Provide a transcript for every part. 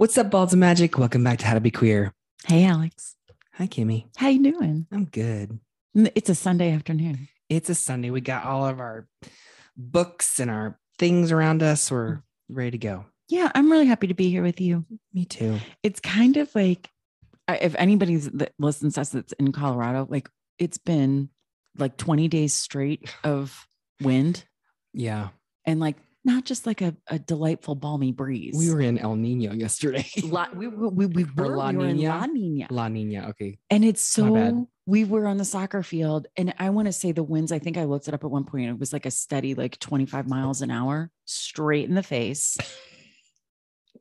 What's up, balls of magic? Welcome back to How to Be Queer. Hey, Alex. Hi, Kimmy. How you doing? I'm good. It's a Sunday afternoon. It's a Sunday. We got all of our books and our things around us. We're ready to go. Yeah, I'm really happy to be here with you. Me too. It's kind of like if anybody that listens to us that's in Colorado, like it's been like 20 days straight of wind Yeah. and like not just like a, a delightful balmy breeze. We were in El Nino yesterday. La, we, we, we, we were, La we were in? La Nina. La Nina. Okay. And it's so we were on the soccer field, and I want to say the winds. I think I looked it up at one point. It was like a steady, like 25 miles an hour, straight in the face.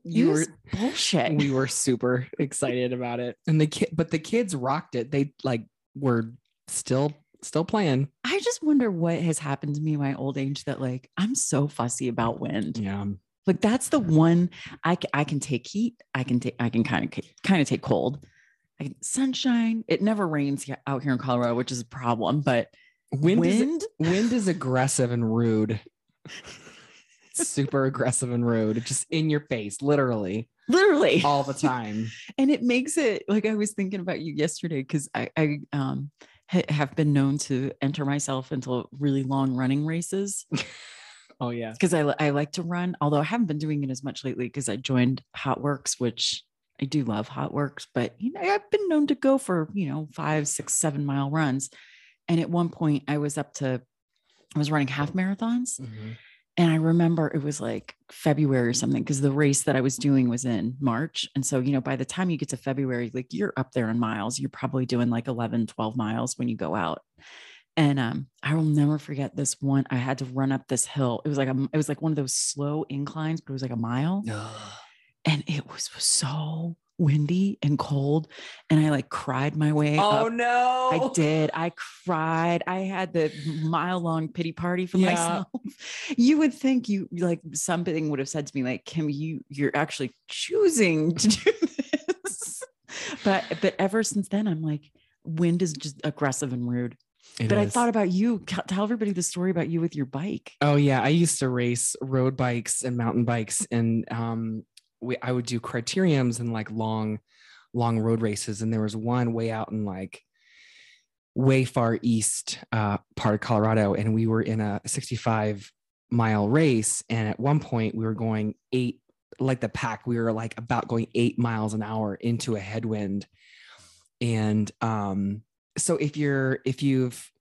You were bullshit. we were super excited about it. And the kid but the kids rocked it. They like were still still playing. I just wonder what has happened to me in my old age that like I'm so fussy about wind. Yeah. Like that's the one I I can take heat. I can take I can kind of kind of take cold. I can, sunshine. It never rains out here in Colorado, which is a problem. But Wind, wind, Is, wind is aggressive and rude. super aggressive and rude. Just in your face, literally literally all the time. and it makes it like I was thinking about you yesterday because I, I um ha- have been known to enter myself into really long running races Oh yeah. because I, I like to run although I haven't been doing it as much lately because I joined HOTWORX which I do love HOTWORX but you know I've been known to go for you know five six seven mile runs and at one point I was up to I was running half marathons Mhm. And I remember it was like February or something because the race that I was doing was in March. And so, you know, by the time you get to February, like you're up there in miles, you're probably doing like 11, 12 miles when you go out. And um, I will never forget this one. I had to run up this hill. It was like a, it was like one of those slow inclines, but it was like a mile, and it was so windy and cold. And I like cried my way Oh up. no. I did. I cried. I had the mile long pity party for Yeah. myself. You would think you like something would have said to me like, Kim, you you're actually choosing to do this. But but ever since then, I'm like, wind is just aggressive and rude. It but I thought about you. Tell everybody the story about you with your bike. Oh yeah, I used to race road bikes and mountain bikes, and um, we I would do criteriums and like long, long road races. And there was one way out in like way far east uh, part of Colorado, and we were in a 65 mile race. And at one point, we were going eight, like the pack, we were like about going eight miles an hour into a headwind. And um, so if you're if you've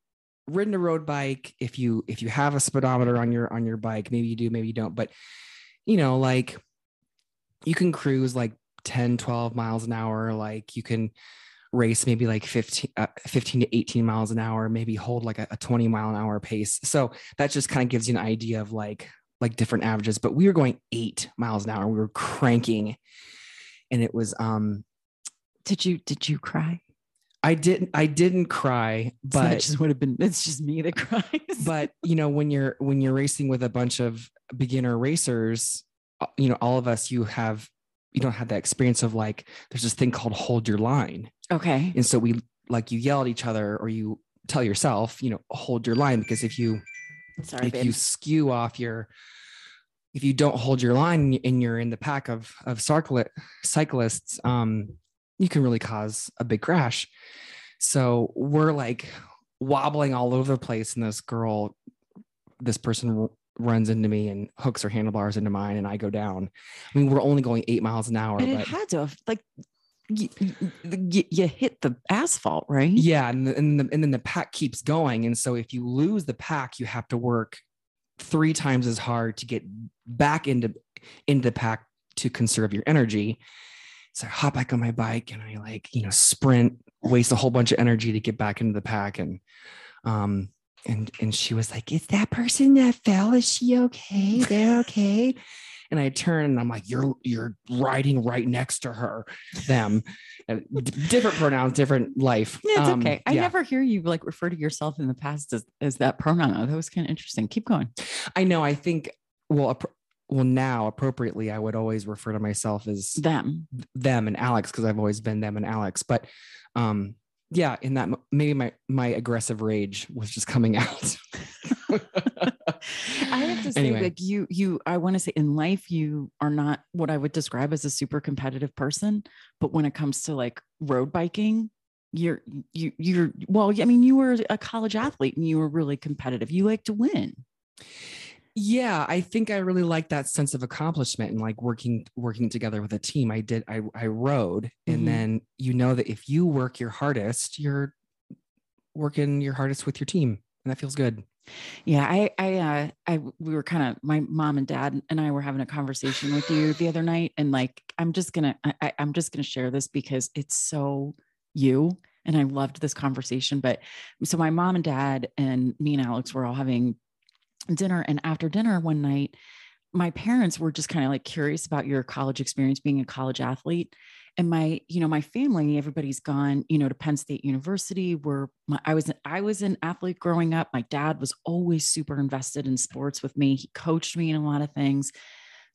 ridden a road bike if you if you have a speedometer on your on your bike maybe you do maybe you don't but you know like you can cruise like 10 12 miles an hour like you can race maybe like 15 uh, 15 to 18 miles an hour maybe hold like a, a 20 mile an hour pace so that just kind of gives you an idea of like like different averages but we were going 8 miles an hour we were cranking and it was um Did you did you cry? i didn't i didn't cry So that but just would have been. It's just me that cries. but you know when you're when you're racing with a bunch of beginner racers you know all of us you have you don't have that experience of like there's this thing called hold your line okay. and so we like you yell at each other or you tell yourself you know hold your line because if you Sorry, if babe. you skew off your if you don't hold your line and you're in the pack of of cyclists um you can really cause a big crash so we're like wobbling all over the place and this girl this person runs into me and hooks her handlebars into mine and i go down. I mean we're only going eight miles an hour but it had to have like you, you, you hit the asphalt, right? yeah and, the, and, the, and then the pack keeps going. And so if you lose the pack you have to work three times as hard to get back into into the pack to conserve your energy. So i hop back on my bike and i like you know sprint waste a whole bunch of energy to get back into the pack. And um and and she was like is that person that fell is she okay they're okay and i turn and i'm like you're you're riding right next to her them Uh, different pronouns different life Yeah, it's Um, okay. I yeah. never hear you like refer to yourself in the past as, as that pronoun. That was kind of interesting. Keep going. I know. I think. Well, appro- well, now appropriately, I would always refer to myself as Them. them and Alex because I've always been them and Alex. But, um, yeah, in that maybe my my aggressive rage was just coming out. I have to say, Anyway. like you, you, I want to say in life, you are not what I would describe as a super competitive person. But when it comes to like road biking, you're, you, you're, well, I mean, you were a college athlete and you were really competitive. You like to win. Yeah i think i really like that sense of accomplishment and like working working together with a team i did i i rode and then you know that if you work your hardest you're working your hardest with your team and that feels good Yeah, I, I, uh, I, we were kind of my mom and dad and I were having a conversation with you the other night, and like, I'm just gonna, I- I'm just gonna share this because it's so you, and I loved this conversation. But so my mom and dad and me and Alex were all having dinner, and after dinner one night, my parents were just kind of like curious about your college experience being a college athlete. And my you know my family everybody's gone you know to penn state university where my, i was i was an athlete growing up. My dad was always super invested in sports with me. He coached me in a lot of things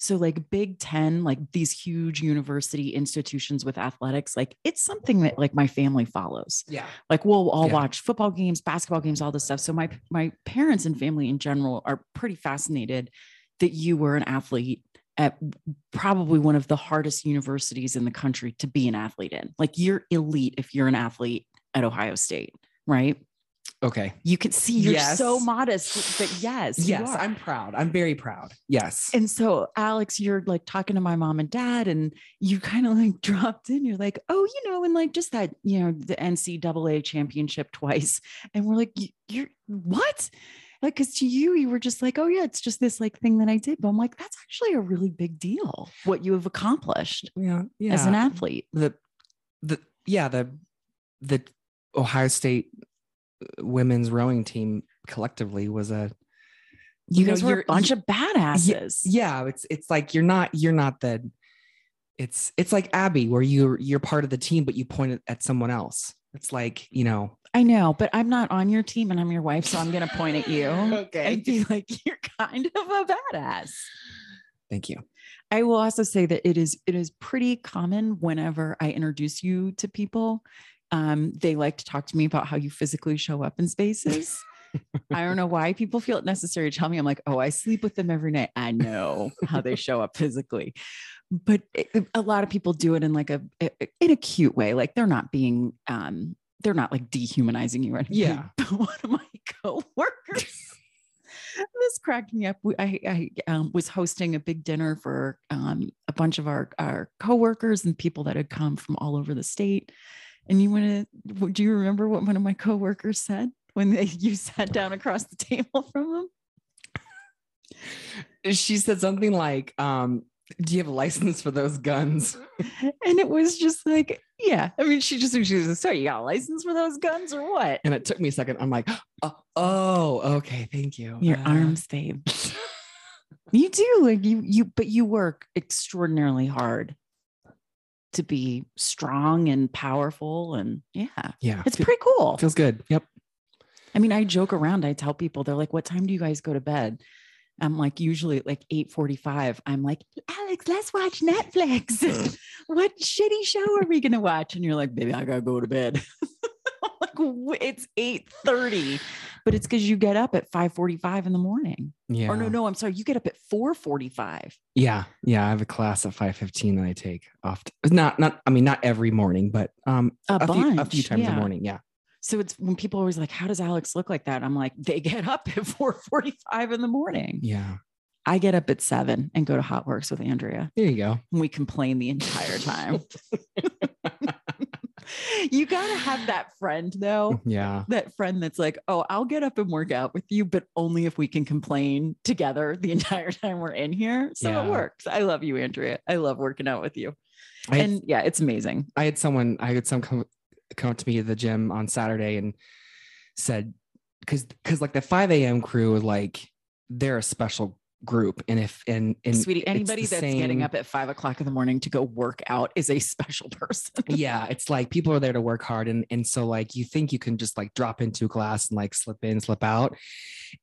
so like big 10 like these huge university institutions with athletics like it's something that like my family follows. Yeah. Like we'll all Yeah. watch football games basketball games all this stuff. So my my parents and family in general are pretty fascinated that you were an athlete at probably one of the hardest universities in the country to be an athlete in. Like you're elite if you're an athlete at ohio state right okay. You can see you're so modest but yes yes i'm proud. I'm very proud. Yes. And so alex you're like talking to my mom and dad and you kind of like dropped in. You're like oh you know and like just that you know the ncaa championship twice. And we're like "You- you're what? Like because to you you were just like oh yeah it's just this like thing that i did. But i'm like that's actually a really big deal what you have accomplished yeah yeah. as an athlete. The the yeah the the ohio state women's rowing team collectively was a you, You know, guys were a bunch of badasses yeah it's it's like you're not you're not the it's it's like abby where you're you're part of the team but you point at someone else it's like you know i know but i'm not on your team and i'm your wife so i'm gonna point at you Okay. and be like you're kind of a badass thank you I will also say that it is it is pretty common whenever I introduce you to people. Um, they like to talk to me about how you physically show up in spaces. I don't know why people feel it necessary to tell me. I'm like, oh, I sleep with them every night. I know how they show up physically, but it- a lot of people do it in like a in a cute way. Like they're not being um, they're not like dehumanizing you or anything. Yeah. But one of my coworkers this cracked me up. I, I um, was hosting a big dinner for um, a bunch of our, our coworkers and people that had come from all over the state. And you want to, do you remember what one of my coworkers said when they, you sat down across the table from them? she said something like um do you have a license for those guns And it was just like, yeah. I mean, she just, she was like, so you got a license for those guns or what? and it took me a second i'm like oh, oh okay thank you Your Uh, arms, babe. You do like you you but you work extraordinarily hard to be strong and powerful and yeah. yeah It's fe- pretty cool. feels good yep I mean, I joke around. I tell people they're like, "What time do you guys go to bed?" I'm like, usually at like 8:45. I'm like, "Alex, let's watch Netflix. what shitty show are we gonna watch?" And you're like, "Baby, I gotta go to bed." Like, "Wh- it's 8:30, but it's because you get up at 5:45 in the morning. yeah Or no, no, I'm sorry, you get up at 4:45. yeah yeah i have a class at 5.15 that i take often not not i mean not every morning but um A, a, bunch, few, a few times yeah. a morning yeah So it's when people are always like, "How does Alex look like that?" I'm like, "They get up at 4:45 in the morning." yeah I get up at seven and go to HOTWORX with Andrea. there you go and we complain the entire time. you got to have that friend though. yeah That friend that's like, oh, I'll get up and work out with you, but only if we can complain together the entire time we're in here. So Yeah. it works. I love you, Andrea. I love working out with you. I had, and yeah, it's amazing. I had someone i had some come, come up to me at the gym on saturday and said because because like the 5 a.m crew like they're a special group and if and and Sweetie, anybody that's getting up at five o'clock in the morning to go work out is a special person. yeah it's like people are there to work hard and and so like you think you can just like drop into a class and like slip in slip out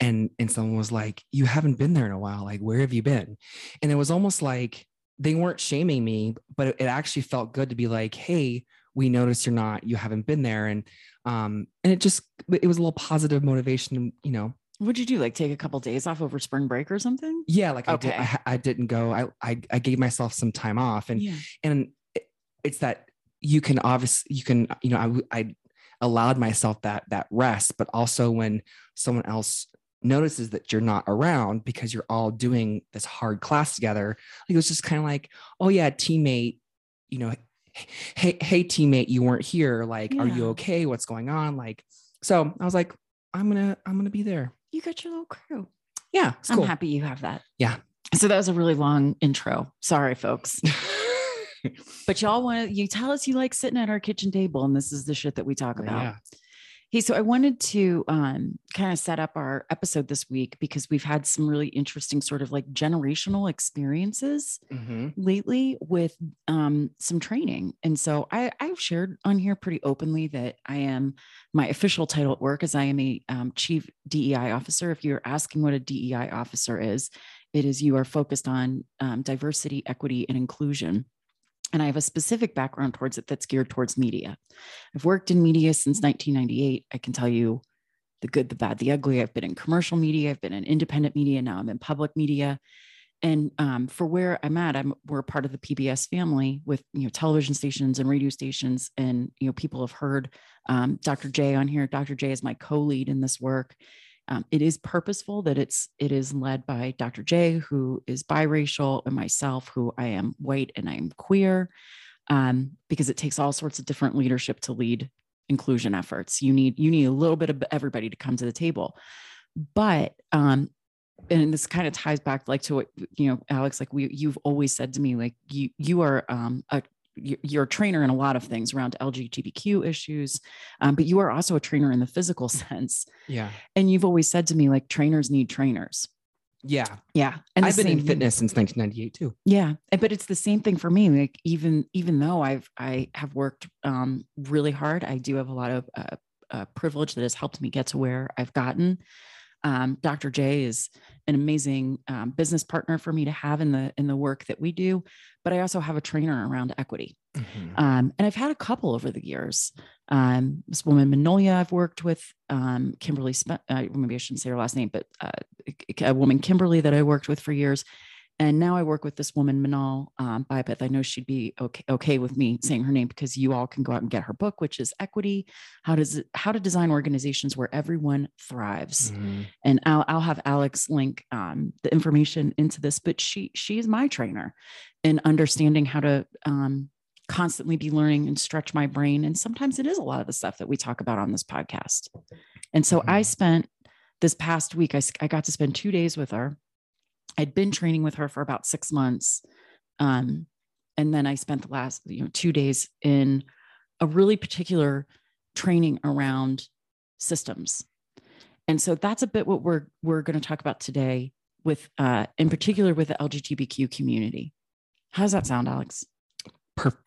and and someone was like you haven't been there in a while like where have you been and it was almost like they weren't shaming me but it, it actually felt good to be like hey we notice you're not you haven't been there and um and it just it was a little positive motivation you know What'd you do? Like take a couple days off over spring break or something? Yeah, like I did. Okay. I, I didn't go. I, I I gave myself some time off, and yeah. and it- it's that you can obviously you can you know I I allowed myself that that rest, but also when someone else notices that you're not around because you're all doing this hard class together, like it was just kind of like, oh yeah, teammate, you know, hey hey teammate, you weren't here. Like, are you okay? What's going on? Like, so I was like, I'm gonna I'm gonna be there. You got your little crew. Yeah, I'm cool. happy you have that. Yeah. So that was a really long intro. Sorry, folks. But y'all want to, you tell us you like sitting at our kitchen table, and this is the shit that we talk about. yeah. Hey, so I wanted to um, kind of set up our episode this week because we've had some really interesting sort of like generational experiences Mhm. lately with um, some training. And so I, I've shared on here pretty openly that I am my official title at work is I am a um, chief DEI officer. If you're asking what a DEI officer is, it is you are focused on um, diversity, equity, and inclusion. And I have a specific background towards it that's geared towards media. I've worked in media since 1998. I can tell you the good, the bad, the ugly. I've been in commercial media, I've been in independent media, now I'm in public media. And um, for where I'm at, I'm we're part of the PBS family with you know television stations and radio stations, and you know people have heard um, Dr. J on here. Dr. J is my co-lead in this work. Um, it is purposeful that it's it is led by Dr. J, who is biracial, and myself, who I am white and I am queer, um, because it takes all sorts of different leadership to lead inclusion efforts. You need you need a little bit of everybody to come to the table, but um, and this kind of ties back like to what you know alex like we you've always said to me like you you are um a you're a trainer in a lot of things around lgbtq issues um, but you are also a trainer in the physical sense Yeah. and you've always said to me like trainers need trainers Yeah. yeah and I've been in fitness since 1998 too. yeah but it's the same thing for me like even even though i've i have worked um really hard i do have a lot of uh, uh, privilege that has helped me get to where i've gotten um, dr j is an amazing um, business partner for me to have in the in the work that we do but i also have a trainer around equity Mhm. um, and I've had a couple over the years. Um, this woman Manolia I've worked with, um, Kimberly. Spe- uh, maybe I shouldn't say her last name, but uh, a woman Kimberly that I worked with for years, and now I work with this woman Minal um. I know she'd be okay okay with me saying her name because you all can go out and get her book, which is Equity: How does it, How to Design Organizations Where Everyone Thrives Mhm. and I'll, I'll have Alex link um, the information into this. But she she is my trainer in understanding how to um, constantly be learning and stretch my brain. And sometimes it is a lot of the stuff that we talk about on this podcast. And so I Mhm. spent this past week. I got to spend two days with her. I'd been training with her for about six months, um, and then I spent the last you know two days in a really particular training around systems and so that's a bit what we're we're going to talk about today with uh in particular with the lgbtq community how does that sound alex Per-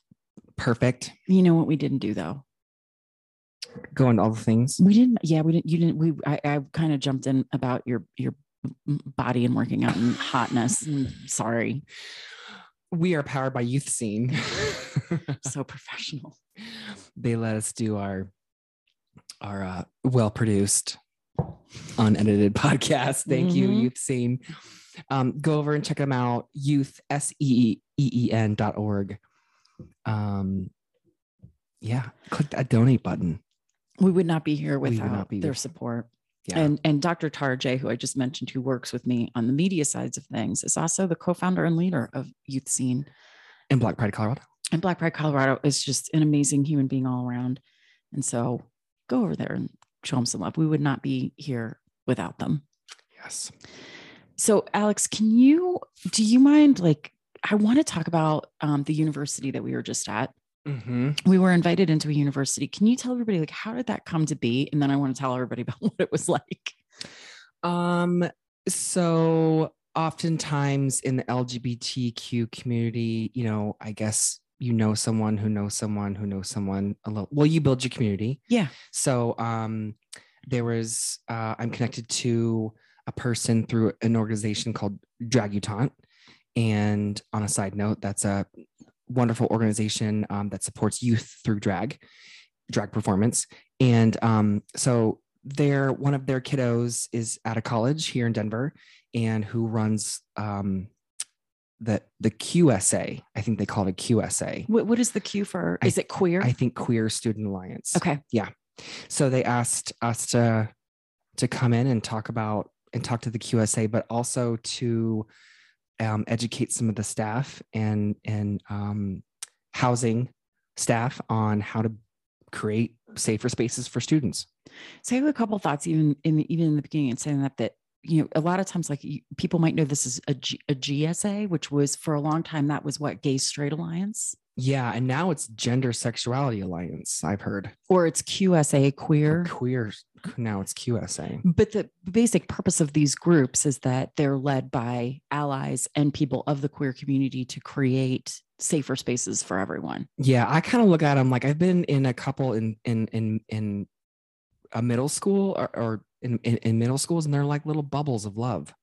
perfect. you know what we didn't do though Go into all the things. we didn't yeah we didn't you didn't we i, I kind of jumped in about your your body and working out and hotness and sorry We are powered by Youth Seen. so professional they let us do our our uh, well produced, unedited podcast. Thank you, Mhm. Youth Seen. Um, go over and check them out. Youth s e e e n dot org. Um, yeah, click that donate button. we would not be here without be their with- support Yeah, and and dr tara j who i just mentioned who works with me on the media sides of things is also the co-founder and leader of youth seen in Black Pride, Colorado. and Black Pride Colorado is just an amazing human being all around. And so go over there and show them some love. We would not be here without them. Yes. So, Alex, can you do you mind like I want to talk about um, the university that we were just at. Hmm We were invited into a university. Can you tell everybody like how did that come to be? And then I want to tell everybody about what it was like. Um, so oftentimes in the LGBTQ community, you know, I guess you know someone who knows someone who knows someone a little. Well, you build your community. Yeah. So um, there was uh, I'm connected to a person through an organization called Dragutant. And on a side note, that's a wonderful organization um, that supports youth through drag, drag performance. And um, so their one of their kiddos is at a college here in Denver, and who runs um, the the QSA. I think they call it a QSA. What, what is the Q for? I- Is it queer? I think Queer Student Alliance. okay. Yeah. So they asked us to to come in and talk about and talk to the QSA, but also to um, educate some of the staff and and um, housing staff on how to create safer spaces for students. So I have a couple thoughts, even in the, even in the beginning, and saying that that you know a lot of times like people might know this is a, G, a GSA, which was for a long time that was what Gay Straight Alliance, Yeah, and now it's Gender Sexuality Alliance. I've heard or it's QSA Or Queer. queer. Now it's QSA. But the basic purpose of these groups is that they're led by allies and people of the queer community to create safer spaces for everyone. Yeah, I kind of look at them like I've been in a couple in in in in a middle school or, or in, in in middle schools, and they're like little bubbles of love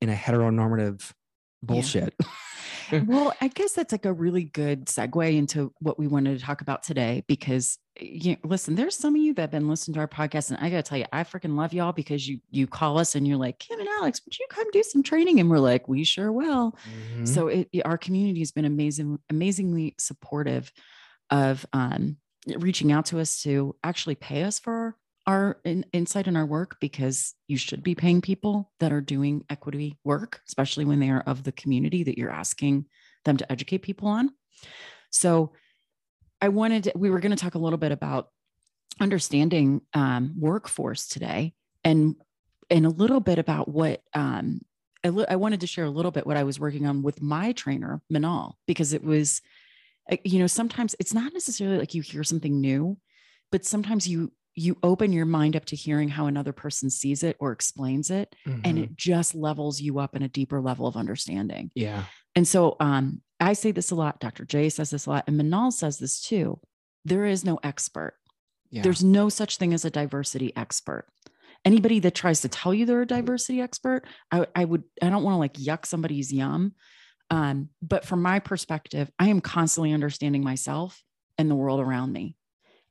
in a heteronormative bullshit. well, I guess that's like a really good segue into what we wanted to talk about today because you know, listen, there's some of you that have been listening to our podcast, and I gotta tell you, I freaking love y'all because you you call us and you're like, Kim and Alex, would you come do some training? And we're like, we sure will. Mhm. So it, our community has been amazing, amazingly supportive of um, reaching out to us to actually pay us for our in, insight in our work because you should be paying people that are doing equity work, especially when they are of the community that you're asking them to educate people on. So I wanted, to- we were going to talk a little bit about understanding um, workforce today and and a little bit about what um, I, li- I wanted to share a little bit what I was working on with my trainer Minal because it was uh, you know sometimes it's not necessarily like you hear something new but sometimes you you open your mind up to hearing how another person sees it or explains it and Mhm. it just levels you up in a deeper level of understanding yeah, and so um, I say this a lot. Dr. J says this a lot, and Minal says this too. There is no expert. yeah. There's no such thing as a diversity expert. Anybody that tries to tell you they're a diversity expert, I, I would, I don't want to like yuck somebody's yum. Um, but from my perspective, I am constantly understanding myself and the world around me.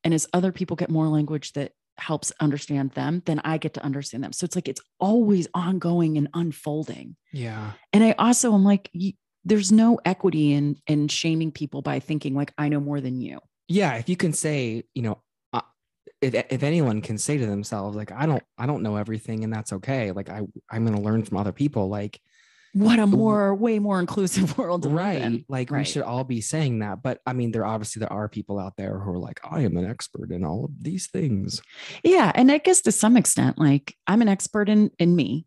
And as other people get more language that helps understand them, then I get to understand them. So it's like it's always ongoing and unfolding yeah. and i also am like y- there's no equity in in shaming people by thinking like i know more than you yeah if you can say you know uh, if, if anyone can say to themselves like i don't i don't know everything and that's okay like i i'm going to learn from other people like what a more way more inclusive world right like we should all be saying that but i mean there obviously there are people out there who are like i am an expert in all of these things. Yeah and i guess to some extent like i'm an expert in in me.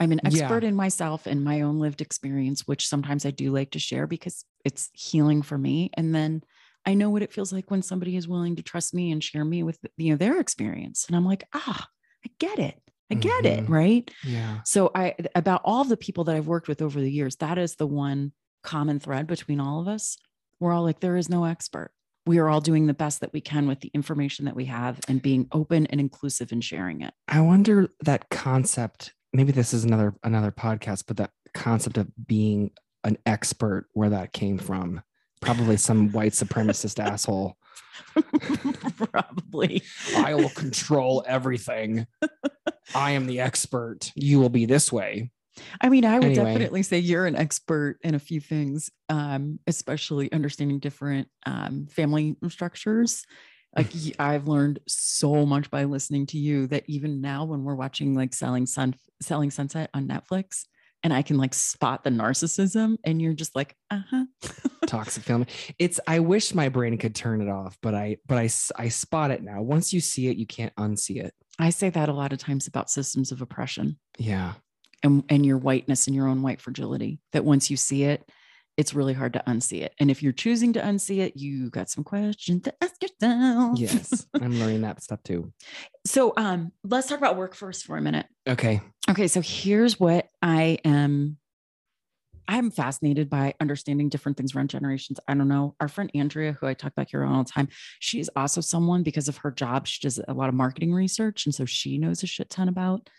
I'm an Yeah. expert in myself and my own lived experience which sometimes i do like to share because it's healing for me and then i know what it feels like when somebody is willing to trust me and share me with you know their experience and i'm like ah i get it i get it Mhm. right yeah So I about all the people that I've worked with over the years, that is the one common thread between all of us. We're all like, there is no expert. We are all doing the best that we can with the information that we have and being open and inclusive in sharing it. i wonder that concept maybe this is another another podcast but that concept of being an expert where that came from probably some white supremacist asshole Probably. I will control everything. I am the expert. You will be this way. I mean, I would Anyway. definitely say you're an expert in a few things, um, especially understanding different um, family structures. Like y- I've learned so much by listening to you that even now when we're watching like Selling Sun, Selling Sunset on Netflix, and I can like spot the narcissism, and you're just like, uh huh. Toxic family. It's I wish my brain could turn it off, but I but I I spot it now. Once you see it, you can't unsee it. I say that a lot of times about systems of oppression Yeah. and, and your whiteness and your own white fragility. That once you see it, it's really hard to unsee it. And if you're choosing to unsee it, you got some questions to ask yourself. Yes. I'm learning that stuff too. So um, let's talk about workforce for a minute. Okay. Okay, so here's what I am. I'm fascinated by understanding different things around generations. I don't know. Our friend Andrea, who I talk about here all the time, she's also someone because of her job. She does a lot of marketing research. And so she knows a shit ton about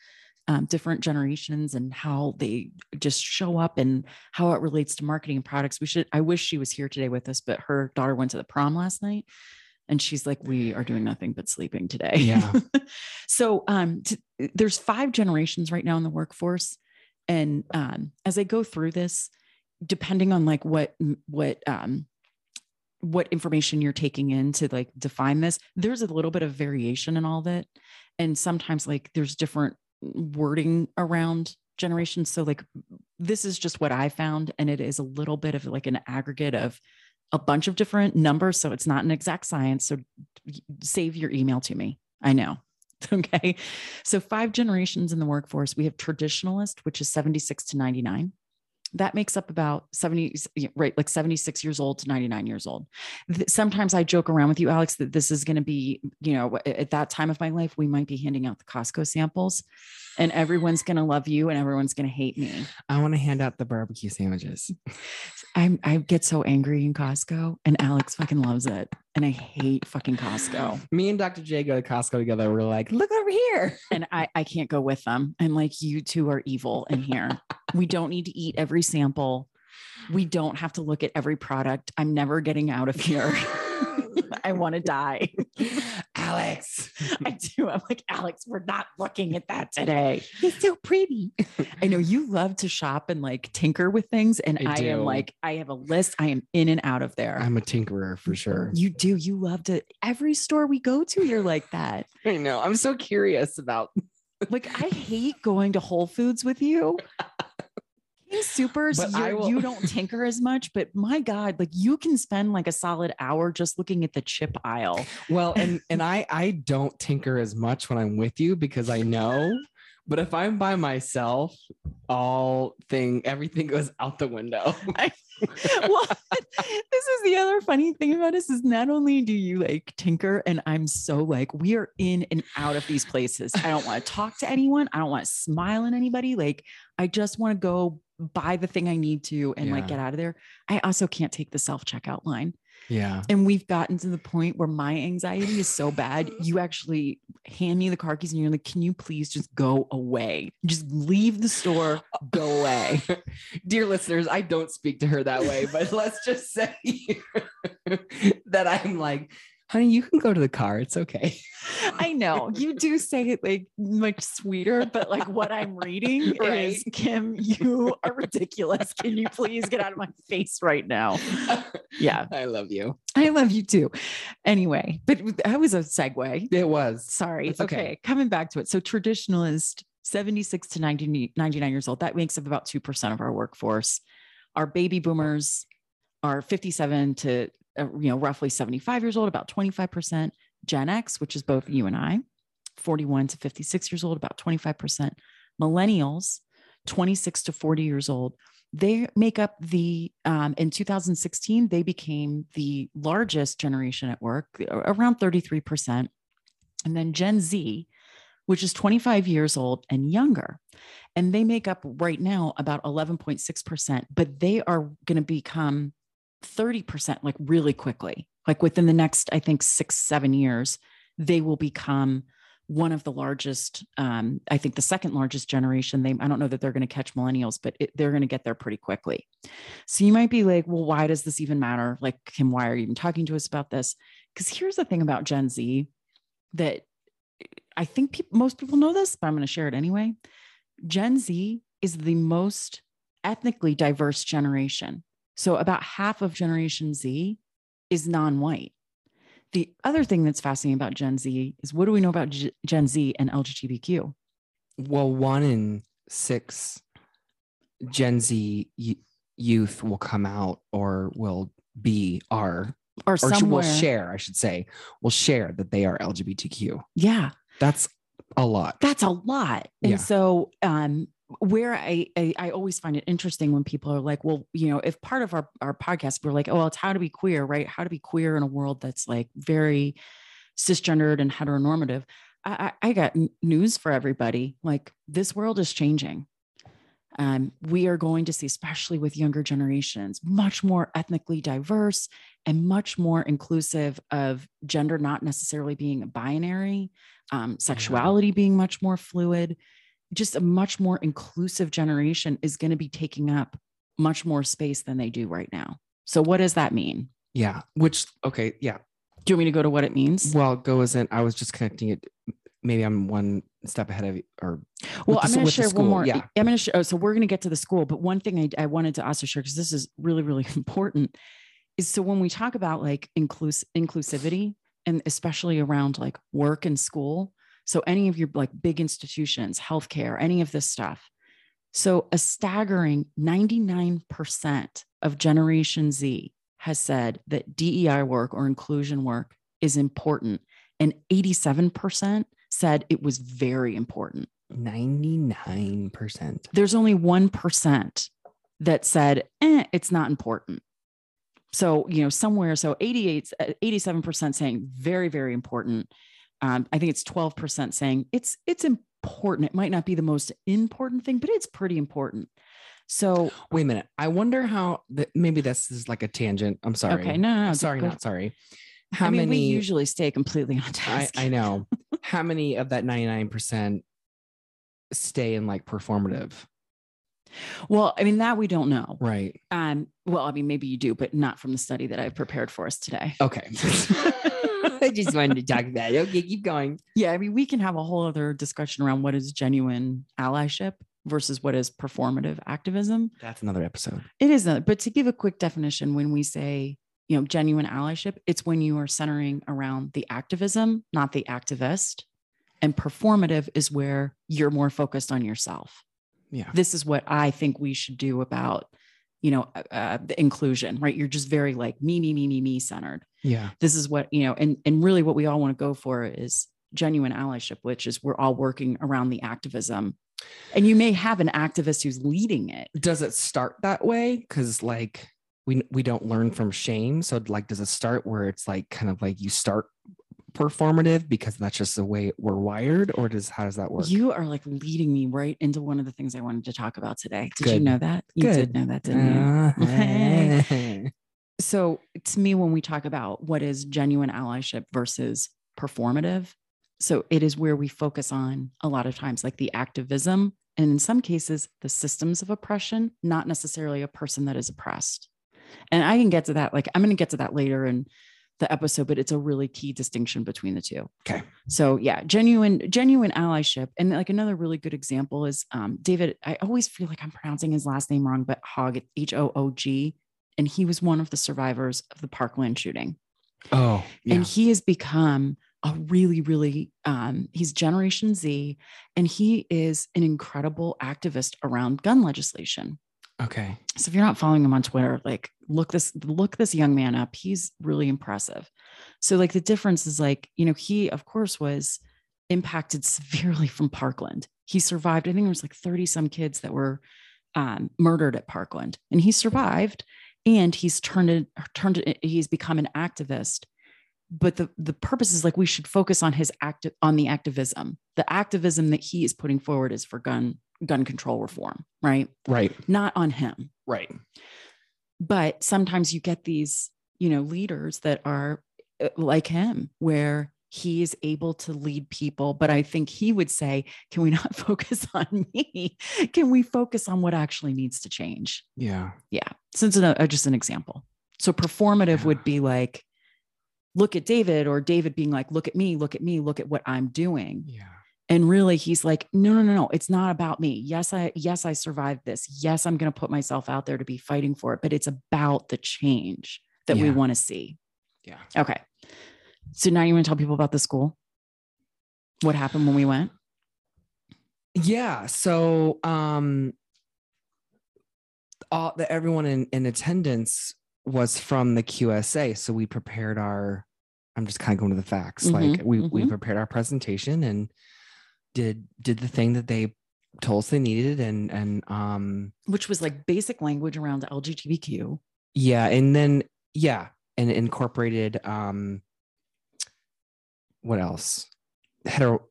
um, different generations and how they just show up and how it relates to marketing and products. We should, I wish she was here today with us, but her daughter went to the prom last night. And she's like, we are doing nothing but sleeping today. Yeah. so um, t- there's five generations right now in the workforce. And um, as I go through this, depending on like what what um what information you're taking in to like define this there's a little bit of variation in all of it and sometimes like there's different wording around generations. So like this is just what i found and it is a little bit of like an aggregate of a bunch of different numbers. So it's not an exact science. So save your email to me. I know. Okay. So five generations in the workforce. We have traditionalist which is 76 to 99 that makes up about 70 right like 76 years old to 99 years old sometimes i joke around with you alex that this is going to be you know at that time of my life we might be handing out the costco samples and everyone's going to love you and everyone's going to hate me I want to hand out the barbecue sandwiches. i i get so angry in costco and alex fucking loves it and i hate fucking costco Me and Dr. J go to Costco together. We're like, look over here. and i i can't go with them i'm like you two are evil in here we don't need to eat every sample we don't have to look at every product i'm never getting out of here i want to die Alex. I do. I'm like, Alex, we're not looking at that today. It's so pretty. I know you love to shop and like tinker with things. And I I, am like, I have a list. I am in and out of there. I'm a tinkerer for sure. You do. You love to every store we go to, you're like that. I know. I'm so curious about Like, I hate going to Whole Foods with you. King Soopers, will- you don't tinker as much, but my God, like you can spend like a solid hour just looking at the chip aisle. well, and and I I don't tinker as much when I'm with you because I know. But if I'm by myself, all thing everything goes out the window. well, this is the other funny thing about us is not only do you like tinker, and I'm so like we are in and out of these places. I don't want to talk to anyone. I don't want to smile at anybody. Like I just want to go buy the thing I need to and like get out of there. I also can't take the self checkout line. yeah. And we've gotten to the point where my anxiety is so bad. You actually hand me the car keys and you're like, can you please just go away? Just leave the store, go away. Dear listeners, I don't speak to her that way, but let's just say that I'm like, honey, you can go to the car. It's okay. I know you do say it like much sweeter, but like what I'm reading is Kim, you are ridiculous. Can you please get out of my face right now? Yeah, I love you. I love you too. Anyway, but that was a segue. It was. Sorry. Okay. okay. Coming back to it. So traditionalist, 76 to 90, 99 years old, that makes up about 2% of our workforce. Our baby boomers are 57 to, uh, you know, roughly 75 years old, about 25%. Gen X, which is both you and I, 41 to 56 years old, about 25%. Millennials, 26 to 40 years old, they make up the, um, in 2016, they became the largest generation at work, around 33%. And then Gen Z, which is 25 years old and younger. And they make up right now about 11.6%, but they are going to become 30% like really quickly. Like within the next, I think, six, seven years, they will become one of the largest, um, I think the second largest generation. They, I don't know that they're going to catch millennials, but it, they're going to get there pretty quickly. So you might be like, well, why does this even matter? Like, Kim, why are you even talking to us about this? Because here's the thing about Gen Z that I think most people know this, but I'm going to share it anyway. Gen Z is the most ethnically diverse generation. So about half of Generation Z is non-white. The other thing that's fascinating about Gen Z is what do we know about G- Gen Z and LGBTQ? Well, one in six Gen Z y- youth will come out or will be are Or or somewhere, will share, I should say, will share that they are LGBTQ. yeah, That's a lot. that's a lot. And Yeah. so, um, where I, I I always find it interesting when people are like, well, you know, if part of our our podcast we're like, oh, well, it's how to be queer, right? How to be queer in a world that's like very cisgendered and heteronormative. I, I I got news for everybody. Like this world is changing. Um, we are going to see, especially with younger generations, much more ethnically diverse and much more inclusive of gender not necessarily being binary, um, sexuality being much more fluid. Just a much more inclusive generation is going to be taking up much more space than they do right now. So, what does that mean? Yeah. Which, okay. Yeah. Do you want me to go to what it means? Well, go isn't. I was just connecting it. Maybe I'm one step ahead of you. Or Well, I'm going to share one more. yeah. I'm going to share. Oh, so we're going to get to the school, but one thing I, I wanted to also share because this is really, really important is so when we talk about like inclus- inclusivity and especially around like work and school. So any of your like big institutions, healthcare, any of this stuff. So a staggering 99% of Generation Z has said that DEI work or inclusion work is important, and 87% said it was very important. 99%. There's only 1% that said, eh, it's not important. So, you know, somewhere, so 88, uh, 87% saying very, very important. Um, I think it's 12% saying it's it's important. It might not be the most important thing, but it's pretty important. So, Wait a minute. I wonder how that maybe this is like a tangent. I'm sorry. okay, no, no, no. sorry, not sorry. How I mean, many we usually stay completely on I, task. I know. how many of that 99% stay in like performative? Well, I mean, that we don't know. Right. Um, well, I mean, maybe you do, but not from the study that I've prepared for us today. Okay. I just wanted to talk about it. Okay, keep going. Yeah, I mean, we can have a whole other discussion around what is genuine allyship versus what is performative activism. That's another episode. It is a, but to give a quick definition, when we say, you know, genuine allyship, it's when you are centering around the activism, not the activist. And performative is where you're more focused on yourself. Yeah. This is what I think we should do about, you know, uh, uh, the inclusion, right? You're just very like me, me, me, me, me centered Yeah. this is what you know and and really what we all want to go for is genuine allyship which is we're all working around the activism and you may have an activist who's leading it Does it start that way? Because like we we don't learn from shame. So like does it start where it's like kind of like you start performative because that's just the way we're wired, or does how does that work? you are like leading me right into one of the things i wanted to talk about today did you know that you Good. did know that didn't you Uh, so to me when we talk about what is genuine allyship versus performative so it is where we focus on a lot of times like the activism and in some cases the systems of oppression not necessarily a person that is oppressed. And i can get to that like i'm going to get to that later in the episode but it's a really key distinction between the two. Okay. so yeah genuine genuine allyship. And like another really good example is um, david i always feel like i'm pronouncing his last name wrong but hogg h-o-o-g and he was one of the survivors of the parkland shooting. Oh, yeah. and he has become a really really um, he's generation z and he is an incredible activist around gun legislation. Okay. so if you're not following him on twitter like look this look this young man up. He's really impressive. So like the difference is like you know he of course was impacted severely from parkland. He survived i think there was like 30 some kids that were um, murdered at parkland and he survived and he's turned it turned it he's become an activist but the the purpose is like we should focus on his act on the activism the activism that he is putting forward is for gun gun control reform right Right. not on him Right. but sometimes you get these you know leaders that are uh, like him where he is able to lead people but i think he would say can we not focus on me? Can we focus on what actually needs to change? Yeah. yeah it's an, uh, just an example. So performative Yeah. would be like look at david or david being like look at me look at me look at what i'm doing. Yeah. and really he's like no no no no it's not about me. Yes i yes i survived this. Yes i'm going to put myself out there to be fighting for it but it's about the change that we want to see. Yeah. okay so now you want to tell people about the school what happened when we went Yeah. So um all the everyone in, in attendance was from the QSA. So we prepared our I'm just kind of going to the facts. like Mhm, we we mhm. prepared our presentation and did did the thing that they told us they needed and and um which was like basic language around lgbtq yeah and then yeah and incorporated um what else? Hetero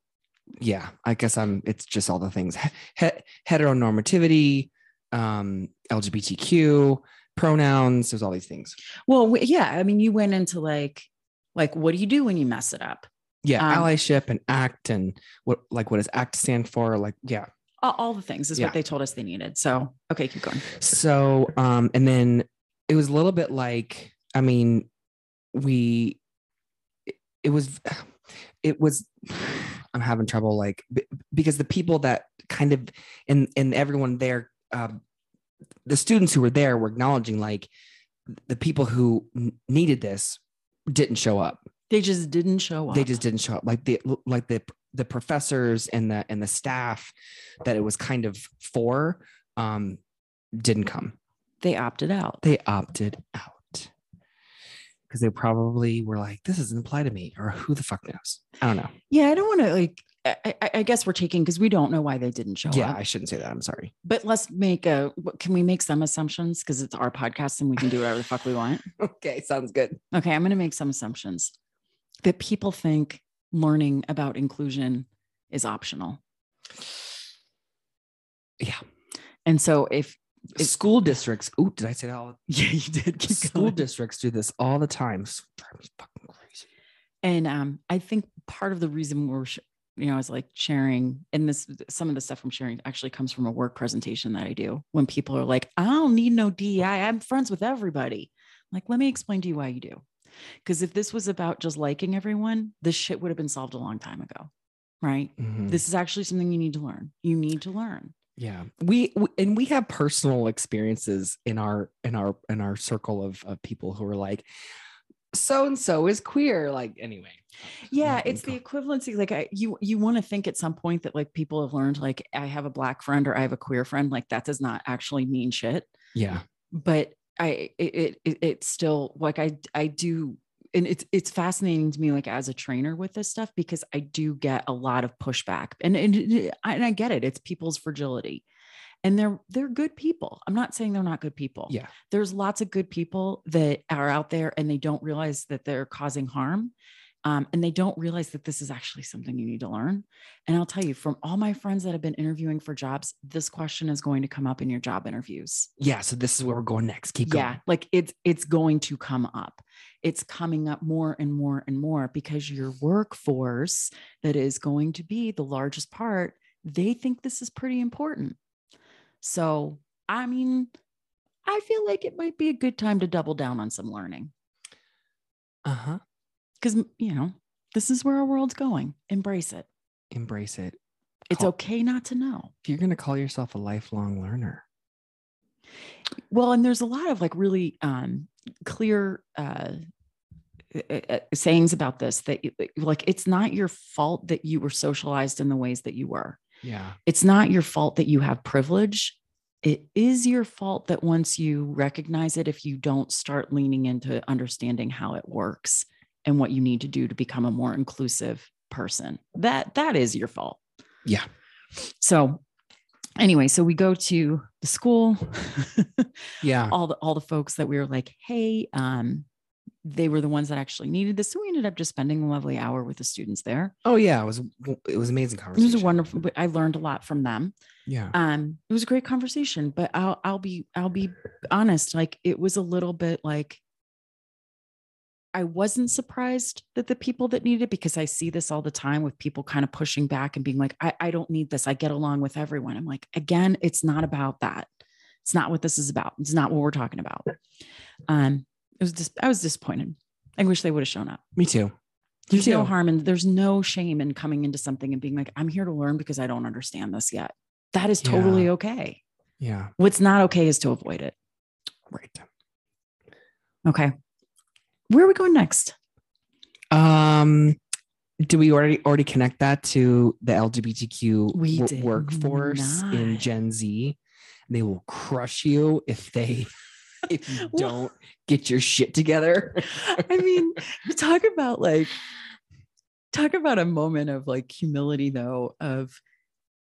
yeah i guess i'm it's just all the things. He- heteronormativity um lgbtq pronouns there's all these things. Well yeah i mean you went into like like what do you do when you mess it up? Yeah Um, allyship and act and what like what does act stand for? Like yeah. All, the things is Yeah. what they told us they needed. So okay keep going. So, um, and then it was a little bit like, I mean, we it was it was i'm having trouble like because the people that kind of and and everyone there um the students who were there were acknowledging like the people who needed this didn't show up They just didn't show up. they just didn't show up like the like the the professors and the and the staff that it was kind of for um didn't come they opted out. they opted out because they probably were like this doesn't apply to me or who the fuck knows i don't know Yeah, I don't want to like. I, I, I guess we're taking because we don't know why they didn't show yeah up. Yeah, I shouldn't say that i'm sorry But let's make a. Can we make some assumptions because it's our podcast and we can do whatever the fuck we want? okay sounds good Okay, I'm going to make some assumptions that people think learning about inclusion is optional. yeah And so if school districts oh did i say that all yeah, you did keep school going. districts do this all the time me fucking crazy And um, I think part of the reason we're, sh- you know, I was like sharing, and this, some of the stuff I'm sharing actually comes from a work presentation that I do. When people are like, I don't need no DEI, I'm friends with everybody. I'm like, let me explain to you why you do. Because if this was about just liking everyone, this shit would have been solved a long time ago. Right. Mhm. This is actually something you need to learn. You need to learn. Yeah. We, we and we have personal experiences in our in our in our circle of, of people who are like so and so is queer like anyway. Yeah it's the equivalency like I, you you want to think at some point that like people have learned like i have a black friend or i have a queer friend like that does not actually mean shit. Yeah. But i it, it it- it's still like i i do and it's it's fascinating to me like as a trainer with this stuff because i do get a lot of pushback and and, and i get it it's people's fragility and they're they're good people. I'm not saying they're not good people. Yeah. There's lots of good people that are out there and they don't realize that they're causing harm um, and they don't realize that this is actually something you need to learn. And i'll tell you from all my friends that have been interviewing for jobs this question is going to come up in your job interviews. Yeah so this is where we're going next. Keep going. yeah like it's it's going to come up. It's coming up more and more and more because your workforce that is going to be the largest part they think this is pretty important. So i mean i feel like it might be a good time to double down on some learning. Uh-huh because you know this is where our world's going. Embrace it. Embrace it. It's Call- okay not to know. If you're going to call yourself a lifelong learner. Well, and there's a lot of like really um, clear uh, sayings about this that like it's not your fault that you were socialized in the ways that you were. yeah. It's not your fault that you have privilege. It is your fault that once you recognize it, if you don't start leaning into understanding how it works and what you need to do to become a more inclusive person, that that is your fault. Yeah. So anyway, so we go to the school. yeah all the all the folks that we were like, hey, um, they were the ones that actually needed this. So we ended up just spending a lovely hour with the students there. oh yeah it was it was amazing conversation. It was a wonderful. I learned a lot from them. yeah Um, it was a great conversation, but I'll I'll be I'll be honest, like it was a little bit like I wasn't surprised that the people that needed it because I see this all the time with people kind of pushing back and being like, I, I don't need this. I get along with everyone. I'm like, again, it's not about that. It's not what this is about. It's not what we're talking about. Um, it was just I was disappointed. I wish they would have shown up. me too Me There's no harm and there's no shame in coming into something and being like, I'm here to learn because I don't understand this yet. That is totally Yeah. okay. yeah What's not okay is to avoid it. right Okay. Where are we going next? Um, do we already already connect that to the LGBTQ We did workforce in. Gen Z? They will crush you if they if you Well- don't get your shit together. I mean, talk about like talk about a moment of like humility though of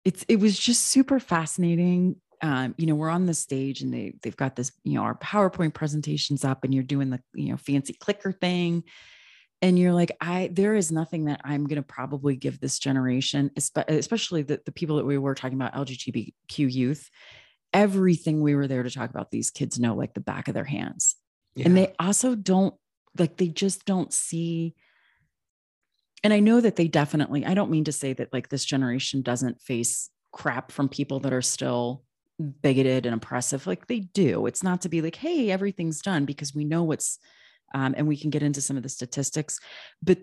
it's it was just super fascinating. Um, you know, we're on the stage and they they've got this, you know, our PowerPoint presentations up and you're doing the, you know, fancy clicker thing. And you're like, I there is nothing that I'm gonna probably give this generation, especially the, the people that we were talking about, LGBTQ youth. Everything we were there to talk about, these kids know like the back of their hands and they also don't like they just don't see and i know that they definitely i don't mean to say that like this generation doesn't face crap from people that are still bigoted and oppressive like they do it's not to be like hey everything's done because we know what's um, and we can get into some of the statistics but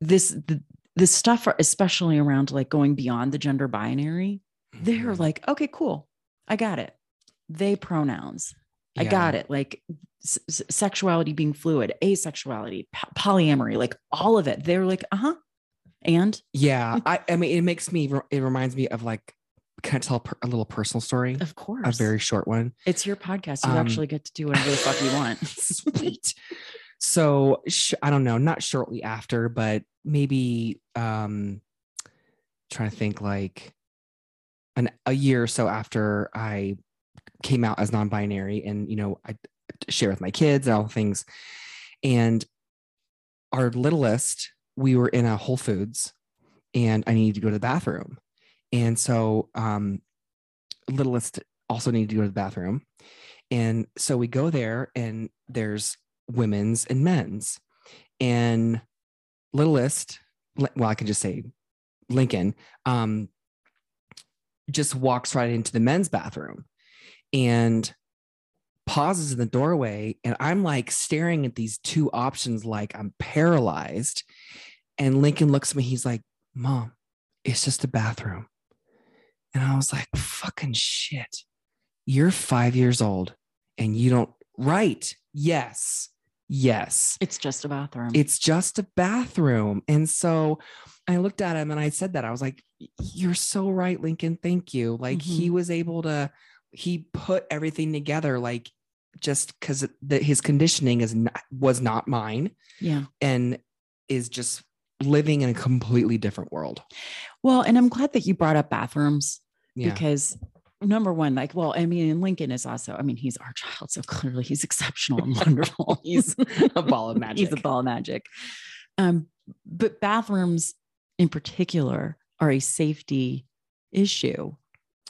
this the, this stuff, especially around like going beyond the gender binary, they're Mhm. like, okay, cool, I got it. They pronouns, I got it. Like s- sexuality being fluid, asexuality, po- polyamory, like all of it. They're like, uh huh. And Yeah, I, I mean, it makes me. It reminds me of like. Can I tell a little personal story? of course, A very short one. it's your podcast. You Um, actually get to do whatever the fuck you want. Sweet. So sh- I don't know, not shortly after, but maybe um trying to think like an a year or so after I came out as non-binary and you know I share with my kids and all things. And our littlest, we were in a Whole Foods and I needed to go to the bathroom. And so um littlest also needed to go to the bathroom. And so we go there and there's women's and men's. And littlest, well, I can just say Lincoln, um, just walks right into the men's bathroom and pauses in the doorway. And I'm like staring at these two options like I'm paralyzed. And Lincoln looks at me, he's like, Mom, it's just a bathroom. And I was like, fucking shit. You're five years old and you don't, write. Yes. Yes. It's just a bathroom. It's just a bathroom. And so I looked at him and I said that I was like, You're so right, Lincoln. Thank you. Like he mm-hmm. was able to, he put everything together, like just because his conditioning is not, was not mine yeah. and is just living in a completely different world. Well, and I'm glad that you brought up bathrooms Yeah. because number one, like, well, I mean, and Lincoln is also, I mean, he's our child. So clearly he's exceptional and wonderful. He's a ball of magic. He's a ball of magic. Um, but bathrooms in particular are a safety issue,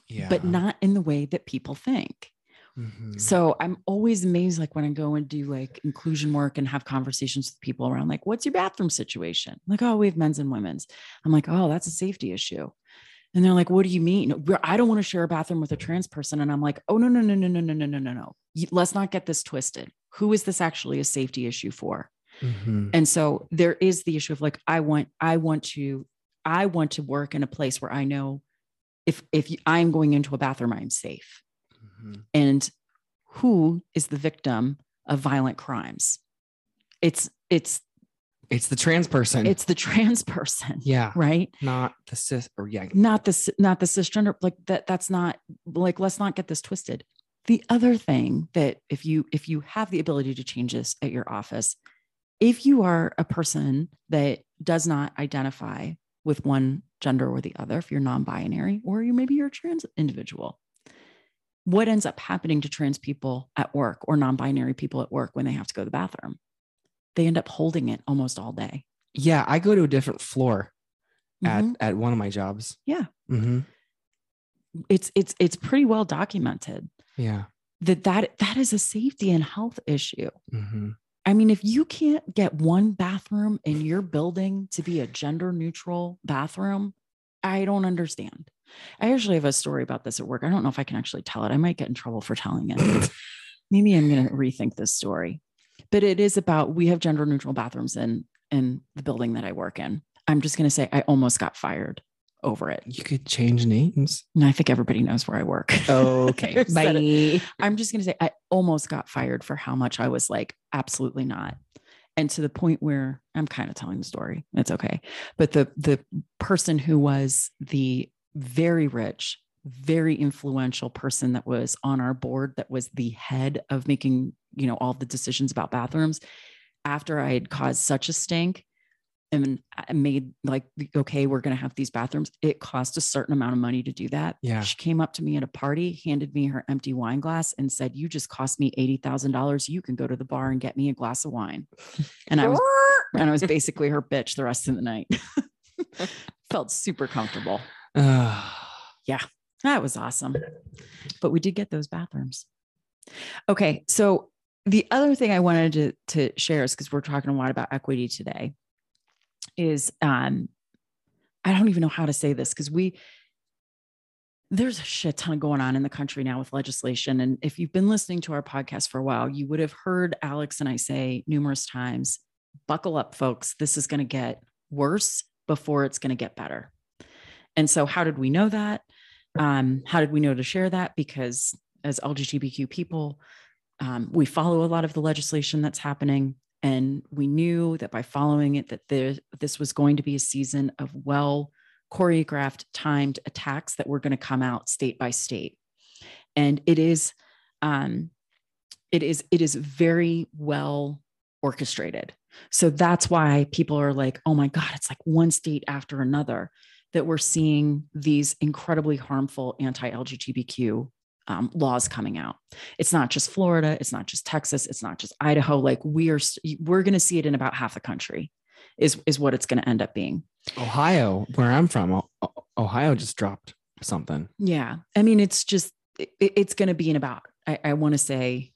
yeah. but not in the way that people think. Mhm. So I'm always amazed, like when I go and do like inclusion work and have conversations with people around, like, what's your bathroom situation? Like, oh, we have men's and women's. I'm like, oh, that's a safety issue. And they're like, what do you mean? I don't want to share a bathroom with a trans person. And I'm like, oh, no, no, no, no, no, no, no, no, no, no. Let's not get this twisted. Who is this actually a safety issue for? Mhm. And so there is the issue of like, I want, I want to, I want to work in a place where I know if if I'm going into a bathroom, I'm safe Mhm. and who is the victim of violent crimes it's it's It's the trans person. it's the trans person yeah, right not the cis or yeah. not the not the cisgender like that that's not like let's not get this twisted the other thing that if you if you have the ability to change this at your office if you are a person that does not identify with one gender or the other if you're non-binary or you maybe you're a trans individual what ends up happening to trans people at work or non-binary people at work when they have to go to the bathroom they end up holding it almost all day Yeah, I go to a different floor at Mhm. at one of my jobs. Yeah. hmm it's it's it's pretty well documented Yeah. that that that is a safety and health issue. hmm I mean, if you can't get one bathroom in your building to be a gender neutral bathroom, I don't understand. I actually have a story about this at work. I don't know if I can actually tell it. I might get in trouble for telling it. Maybe I'm going to rethink this story. But it is about we have gender neutral bathrooms in in the building that I work in. I'm just going to say I almost got fired over it. You could change names. And I think everybody knows where I work. Okay. I've said it. Bye. I'm just going to say I almost got fired for how much I was like, absolutely not. And to the point where I'm kind of telling the story. It's okay. But the the person who was the very rich, very influential person that was on our board that was the head of making, you know, all the decisions about bathrooms after I had caused such a stink and made like okay, we're going to have these bathrooms. It cost a certain amount of money to do that. Yeah. She came up to me at a party, handed me her empty wine glass, and said, "You just cost me eighty thousand dollars. You can go to the bar and get me a glass of wine." And I was and I was basically her bitch the rest of the night. Felt super comfortable. Yeah, that was awesome. But we did get those bathrooms. Okay. So the other thing I wanted to, to share is because we're talking a lot about equity today, is um, I don't even know how to say this because we there's a shit ton of going on in the country now with legislation. And if you've been listening to our podcast for a while, you would have heard Alex and I say numerous times, buckle up, folks. This is going to get worse before it's going to get better. And so, how did we know that? Um, how did we know to share that? Because as LGBTQ people, um, we follow a lot of the legislation that's happening, and we knew that by following it, that there, this was going to be a season of well choreographed, timed attacks that were going to come out state by state, and it is, um, it is, it is very well orchestrated. So that's why people are like, oh my God, it's like one state after another that we're seeing these incredibly harmful anti LGBTQ um, laws coming out. It's not just Florida, it's not just Texas, it's not just Idaho. Like we are, we're going to see it in about half the country, is is what it's going to end up being. Ohio, where I'm from, Ohio just dropped something. Yeah, I mean, it's just it, it's going to be in about I, I want to say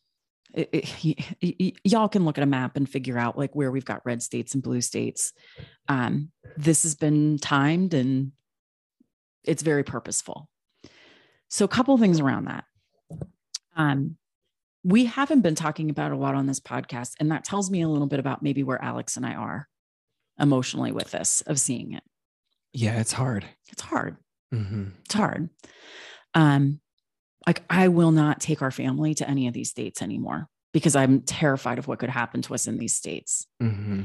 it, it, y'all can look at a map and figure out like where we've got red states and blue states. Um, this has been timed and it's very purposeful. So, a couple things around that. Um, we haven't been talking about a lot on this podcast, and that tells me a little bit about maybe where Alex and I are emotionally with this of seeing it. Yeah, it's hard. It's hard. Mm-hmm. It's hard. Um, like I will not take our family to any of these states anymore because I'm terrified of what could happen to us in these states. Mm-hmm.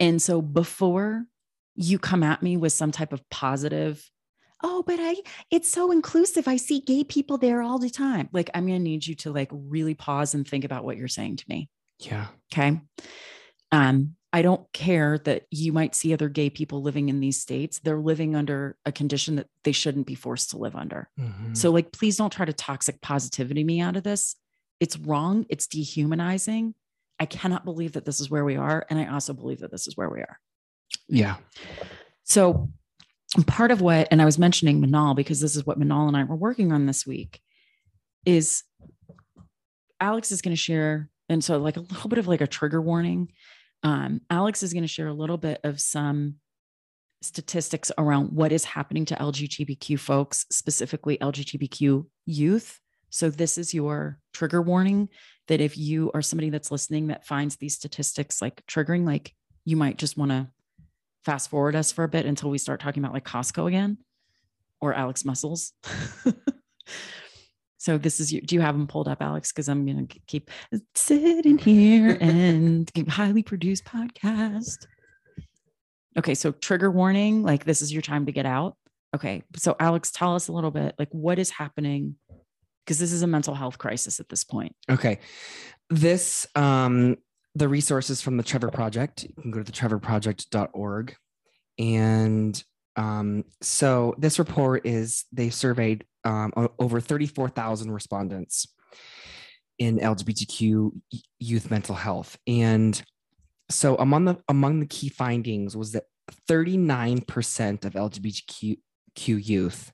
And so before you come at me with some type of positive, oh, but I, it's so inclusive. I see gay people there all the time. Like, I'm going to need you to like really pause and think about what you're saying to me. Yeah. Okay. Um, I don't care that you might see other gay people living in these states. They're living under a condition that they shouldn't be forced to live under. Mm-hmm. So, like, please don't try to toxic positivity me out of this. It's wrong. It's dehumanizing. I cannot believe that this is where we are. And I also believe that this is where we are. Yeah. So, part of what, and I was mentioning Minal because this is what Minal and I were working on this week, is Alex is going to share. And so, like, a little bit of like a trigger warning um, Alex is going to share a little bit of some statistics around what is happening to LGBTQ folks, specifically LGBTQ youth. So, this is your trigger warning that if you are somebody that's listening that finds these statistics like triggering, like you might just want to fast forward us for a bit until we start talking about like Costco again or Alex Muscles. So this is you. Do you have them pulled up, Alex? Because I'm gonna keep sitting here and keep highly produced podcast. Okay, so trigger warning, like this is your time to get out. Okay, so Alex, tell us a little bit, like what is happening, because this is a mental health crisis at this point. Okay, this um the resources from the Trevor Project. You can go to the trevorproject.org. And um, so this report is they surveyed um, over 34,000 respondents in LGBTQ youth mental health. And so among the among the key findings was that 39% of LGBTQ youth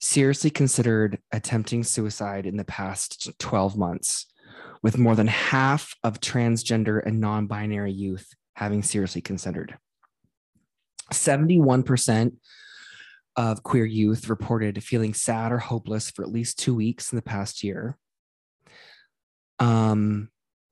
seriously considered attempting suicide in the past 12 months, with more than half of transgender and non-binary youth having seriously considered. 71% of queer youth reported feeling sad or hopeless for at least two weeks in the past year. Um,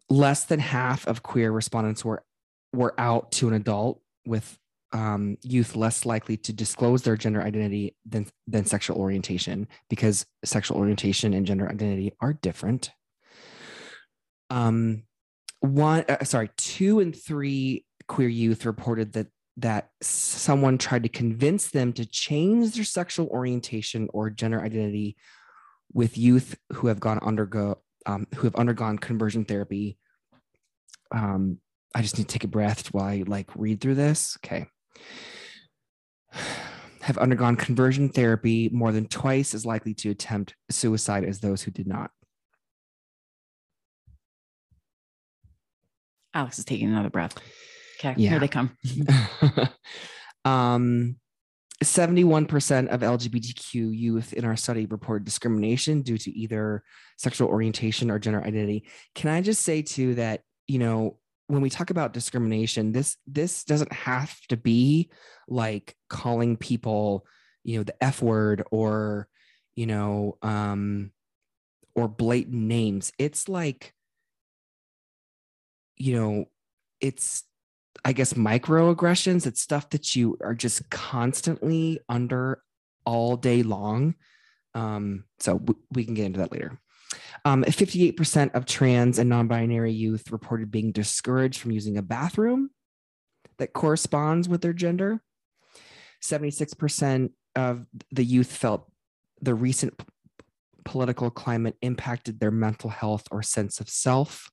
less than half of queer respondents were were out to an adult, with um, youth less likely to disclose their gender identity than than sexual orientation because sexual orientation and gender identity are different. Um, one, uh, sorry, two and three queer youth reported that that someone tried to convince them to change their sexual orientation or gender identity with youth who have gone undergo um, who have undergone conversion therapy. Um, I just need to take a breath while I like read through this. Okay. Have undergone conversion therapy more than twice as likely to attempt suicide as those who did not. Alex is taking another breath. Okay, yeah. here they come. um, 71% of LGBTQ youth in our study reported discrimination due to either sexual orientation or gender identity. Can I just say too that, you know, when we talk about discrimination, this this doesn't have to be like calling people, you know, the F word or, you know, um, or blatant names. It's like, you know, it's I guess microaggressions. It's stuff that you are just constantly under all day long. Um, so w- we can get into that later. Um, 58% of trans and non binary youth reported being discouraged from using a bathroom that corresponds with their gender. 76% of the youth felt the recent p- political climate impacted their mental health or sense of self.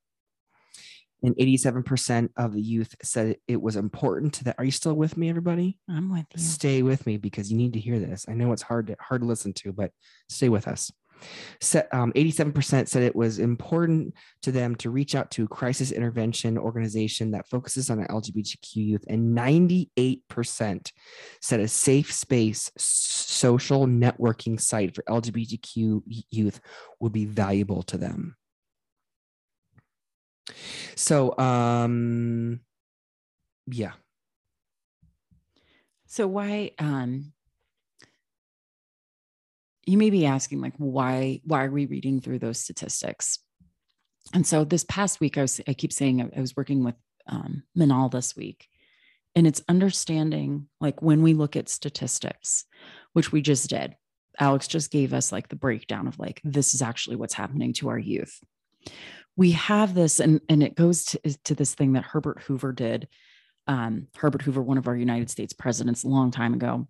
And 87% of the youth said it was important to that. Are you still with me, everybody? I'm with you. Stay with me because you need to hear this. I know it's hard to hard to listen to, but stay with us. Um, 87% said it was important to them to reach out to a crisis intervention organization that focuses on LGBTQ youth, and 98% said a safe space social networking site for LGBTQ youth would be valuable to them. So, um, yeah. So why um you may be asking like why why are we reading through those statistics? And so this past week I was I keep saying I, was working with um Minal this week and it's understanding like when we look at statistics which we just did. Alex just gave us like the breakdown of like this is actually what's happening to our youth. We have this and and it goes to, to this thing that Herbert Hoover did um, Herbert Hoover, one of our United States presidents, a long time ago,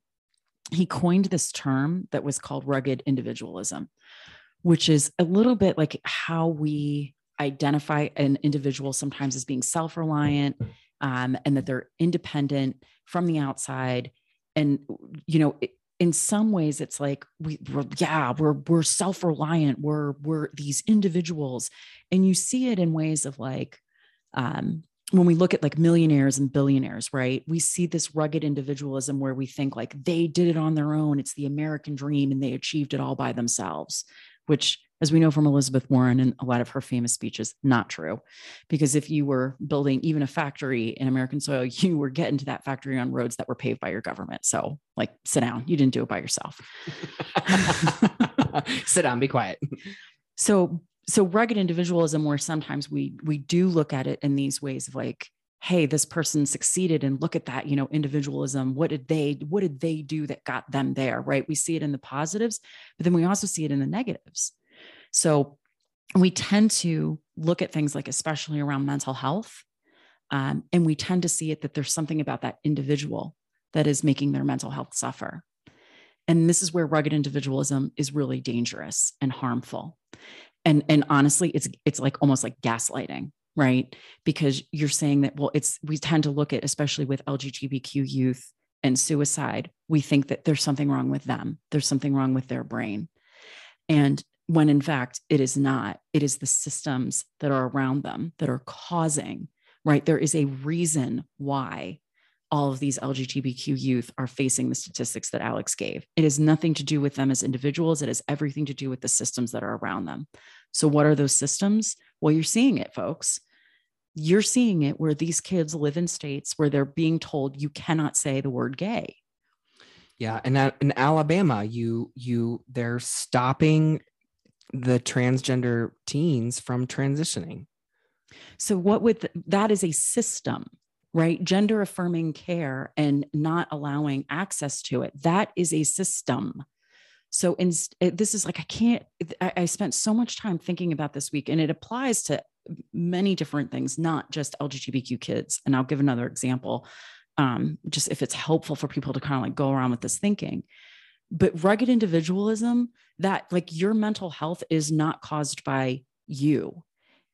he coined this term that was called rugged individualism, which is a little bit like how we identify an individual sometimes as being self reliant um, and that they're independent from the outside. And, you know, it, in some ways it's like we, we're yeah we're we're self-reliant. We're we're these individuals. And you see it in ways of like um when we look at like millionaires and billionaires, right, we see this rugged individualism where we think like they did it on their own. It's the American dream and they achieved it all by themselves, which, as we know from Elizabeth Warren and a lot of her famous speeches, not true. Because if you were building even a factory in American soil, you were getting to that factory on roads that were paved by your government. So, like, sit down. You didn't do it by yourself. Sit down, be quiet. So, so rugged individualism where sometimes we we do look at it in these ways of like hey this person succeeded and look at that you know individualism what did they what did they do that got them there right we see it in the positives but then we also see it in the negatives so we tend to look at things like especially around mental health um, and we tend to see it that there's something about that individual that is making their mental health suffer. And this is where rugged individualism is really dangerous and harmful. And and honestly it's it's like almost like gaslighting right? Because you're saying that well it's we tend to look at especially with lgbtq youth and suicide we think that there's something wrong with them. There's something wrong with their brain. And when in fact it is not it is the systems that are around them that are causing right there is a reason why all of these LGBTQ youth are facing the statistics that Alex gave. It has nothing to do with them as individuals, it has everything to do with the systems that are around them. So, what are those systems? Well, you're seeing it, folks. You're seeing it where these kids live in states where they're being told you cannot say the word gay. Yeah, and in Alabama, you you they're stopping the transgender teens from transitioning. So what would that is a system right? Gender affirming care and not allowing access to it. That is a system. So in, this is like, I can't, I, I spent so much time thinking about this week and it applies to many different things, not just LGBTQ kids. And I'll give another example, um, just if it's helpful for people to kind of like go around with this thinking. But rugged individualism, that like your mental health is not caused by you.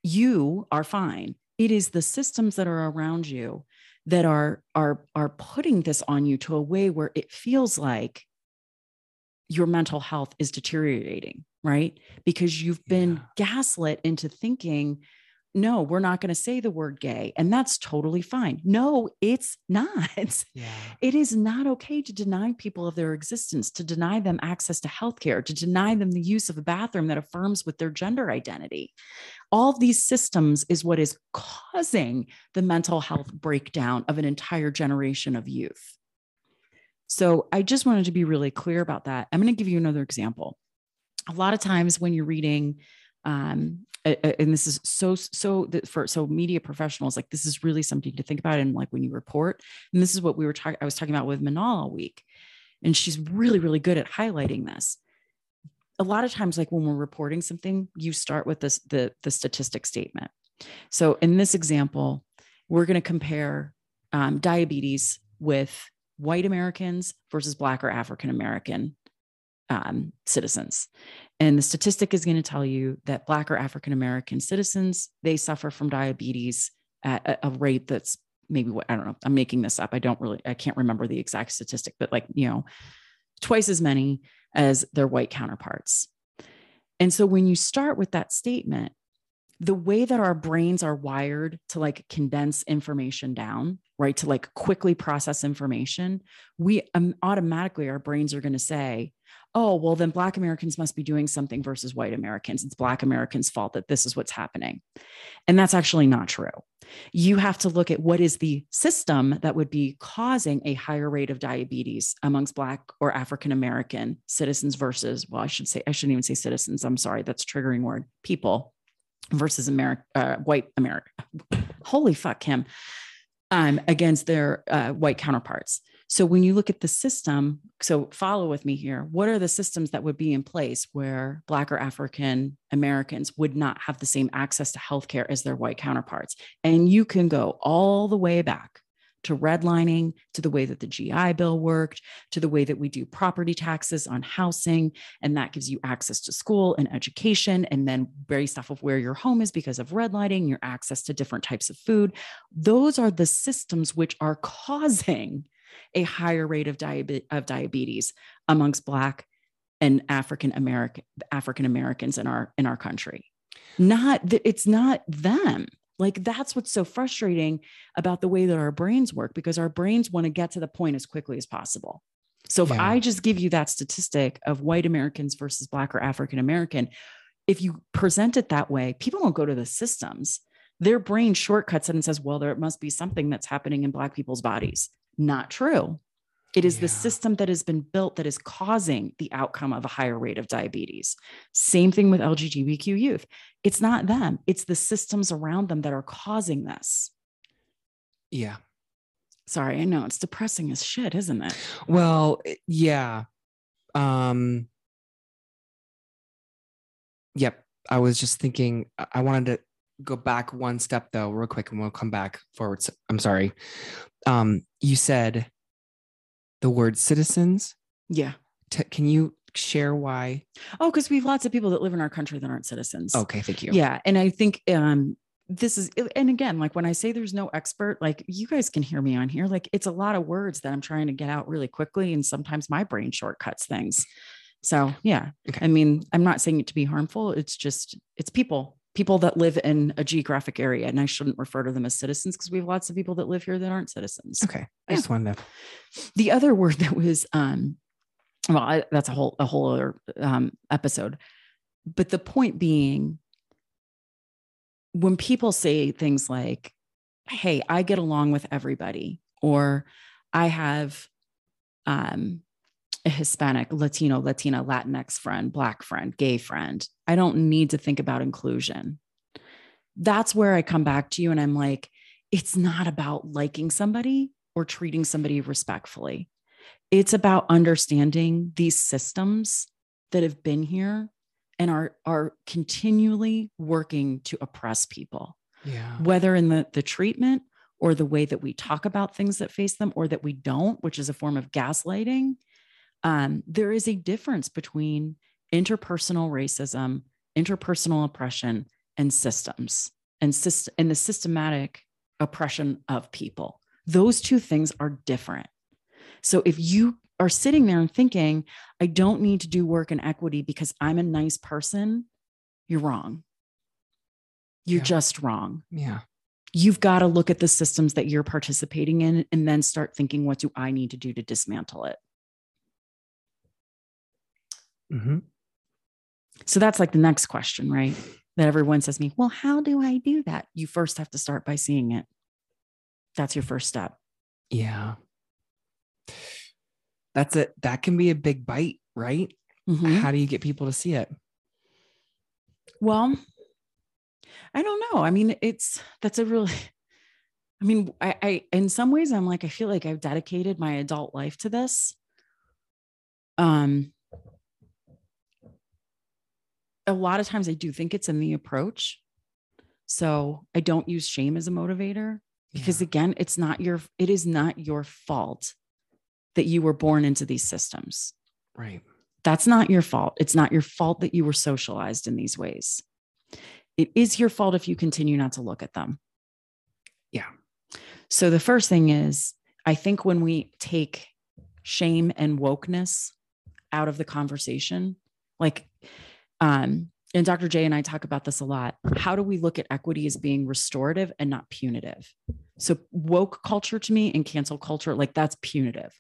You are fine it is the systems that are around you that are are are putting this on you to a way where it feels like your mental health is deteriorating right because you've been yeah. gaslit into thinking no, we're not going to say the word gay. And that's totally fine. No, it's not. Yeah. It is not okay to deny people of their existence, to deny them access to healthcare, to deny them the use of a bathroom that affirms with their gender identity. All of these systems is what is causing the mental health breakdown of an entire generation of youth. So I just wanted to be really clear about that. I'm going to give you another example. A lot of times when you're reading um, and this is so so for so media professionals like this is really something to think about and like when you report. And this is what we were talking i was talking about with minal all week. And she's really really good at highlighting this. A lot of times like when we're reporting something you start with this the the statistic statement. So in this example we're going to compare um, diabetes with white americans versus black or african american um, citizens and the statistic is going to tell you that black or african american citizens they suffer from diabetes at a, rate that's maybe what i don't know i'm making this up i don't really i can't remember the exact statistic but like you know twice as many as their white counterparts. And so when you start with that statement, the way that our brains are wired to like condense information down, right? To like quickly process information, we um, automatically, our brains are going to say, oh, well, then Black Americans must be doing something versus white Americans. It's Black Americans' fault that this is what's happening. And that's actually not true. You have to look at what is the system that would be causing a higher rate of diabetes amongst Black or African American citizens versus, well, I should say, I shouldn't even say citizens. I'm sorry, that's triggering word, people versus America, uh, white America. Holy fuck him. Um, against their uh, white counterparts. So when you look at the system, so follow with me here. What are the systems that would be in place where Black or African Americans would not have the same access to healthcare as their white counterparts? And you can go all the way back to redlining, to the way that the GI Bill worked, to the way that we do property taxes on housing. And that gives you access to school and education. And then, based off of where your home is because of redlining, your access to different types of food. Those are the systems which are causing a higher rate of, diabe- of diabetes amongst Black and African American African Americans in our in our country. Not it's not them. Like that's what's so frustrating about the way that our brains work because our brains want to get to the point as quickly as possible. So if yeah. I just give you that statistic of white Americans versus black or African American, if you present it that way, people don't go to the systems. Their brain shortcuts it and says, well, there must be something that's happening in black people's bodies. Not true. It is yeah. the system that has been built that is causing the outcome of a higher rate of diabetes. Same thing with LGBTQ youth. It's not them, it's the systems around them that are causing this. Yeah. Sorry, I know it's depressing as shit, isn't it? Well, yeah. Um Yep. I was just thinking I wanted to go back one step though, real quick, and we'll come back forward. I'm sorry. Um, you said the word citizens. Yeah. T- can you share why? Oh, because we have lots of people that live in our country that aren't citizens. Okay, thank you. Yeah, and I think um, this is, and again, like when I say there's no expert, like you guys can hear me on here. Like it's a lot of words that I'm trying to get out really quickly, and sometimes my brain shortcuts things. So yeah, okay. I mean, I'm not saying it to be harmful. It's just it's people people that live in a geographic area and i shouldn't refer to them as citizens because we have lots of people that live here that aren't citizens. Okay i just wanted to the other word that was um well I, that's a whole a whole other um episode. But the point being when people say things like hey i get along with everybody or i have um a Hispanic, Latino, Latina, Latinx friend, Black friend, gay friend. I don't need to think about inclusion. That's where I come back to you and I'm like, it's not about liking somebody or treating somebody respectfully. It's about understanding these systems that have been here and are, are continually working to oppress people. Yeah. Whether in the, the treatment or the way that we talk about things that face them or that we don't, which is a form of gaslighting um, there is a difference between interpersonal racism, interpersonal oppression, and systems and, syst- and the systematic oppression of people. Those two things are different. So if you are sitting there and thinking, I don't need to do work in equity because I'm a nice person, you're wrong. You're yeah. just wrong. Yeah. You've got to look at the systems that you're participating in and then start thinking, what do I need to do to dismantle it? Mm-hmm. So that's like the next question, right? That everyone says to me, well, how do I do that? You first have to start by seeing it. That's your first step. Yeah. That's it. That can be a big bite, right? Mm-hmm. How do you get people to see it? Well, I don't know. I mean, it's that's a really I mean, I, I in some ways I'm like, I feel like I've dedicated my adult life to this. Um a lot of times I do think it's in the approach. So I don't use shame as a motivator because Yeah. again, it's not your it is not your fault that you were born into these systems. Right. That's not your fault. It's not your fault that you were socialized in these ways. It is your fault if you continue not to look at them. Yeah. So the first thing is, I think when we take shame and wokeness out of the conversation, like, um, and Dr. J and I talk about this a lot. How do we look at equity as being restorative and not punitive? So woke culture to me and cancel culture, like that's punitive.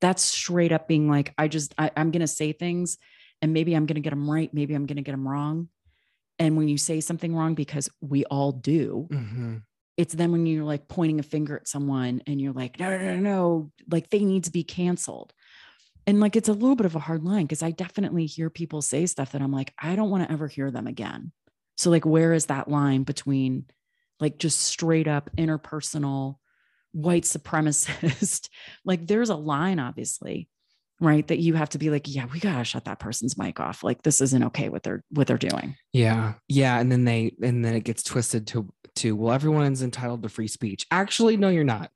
That's straight up being like, I just, I, I'm going to say things and maybe I'm going to get them right. Maybe I'm going to get them wrong. And when you say something wrong, because we all do, Mhm. it's then when you're like pointing a finger at someone and you're like, no, no, no, no, like they need to be canceled. And like it's a little bit of a hard line because I definitely hear people say stuff that I'm like, I don't want to ever hear them again. So, like, where is that line between like just straight up interpersonal white supremacist? like, there's a line, obviously, right? That you have to be like, yeah, we gotta shut that person's mic off. Like, this isn't okay what they're what they're doing. Yeah. Yeah. And then they and then it gets twisted to to well, everyone's entitled to free speech. Actually, no, you're not.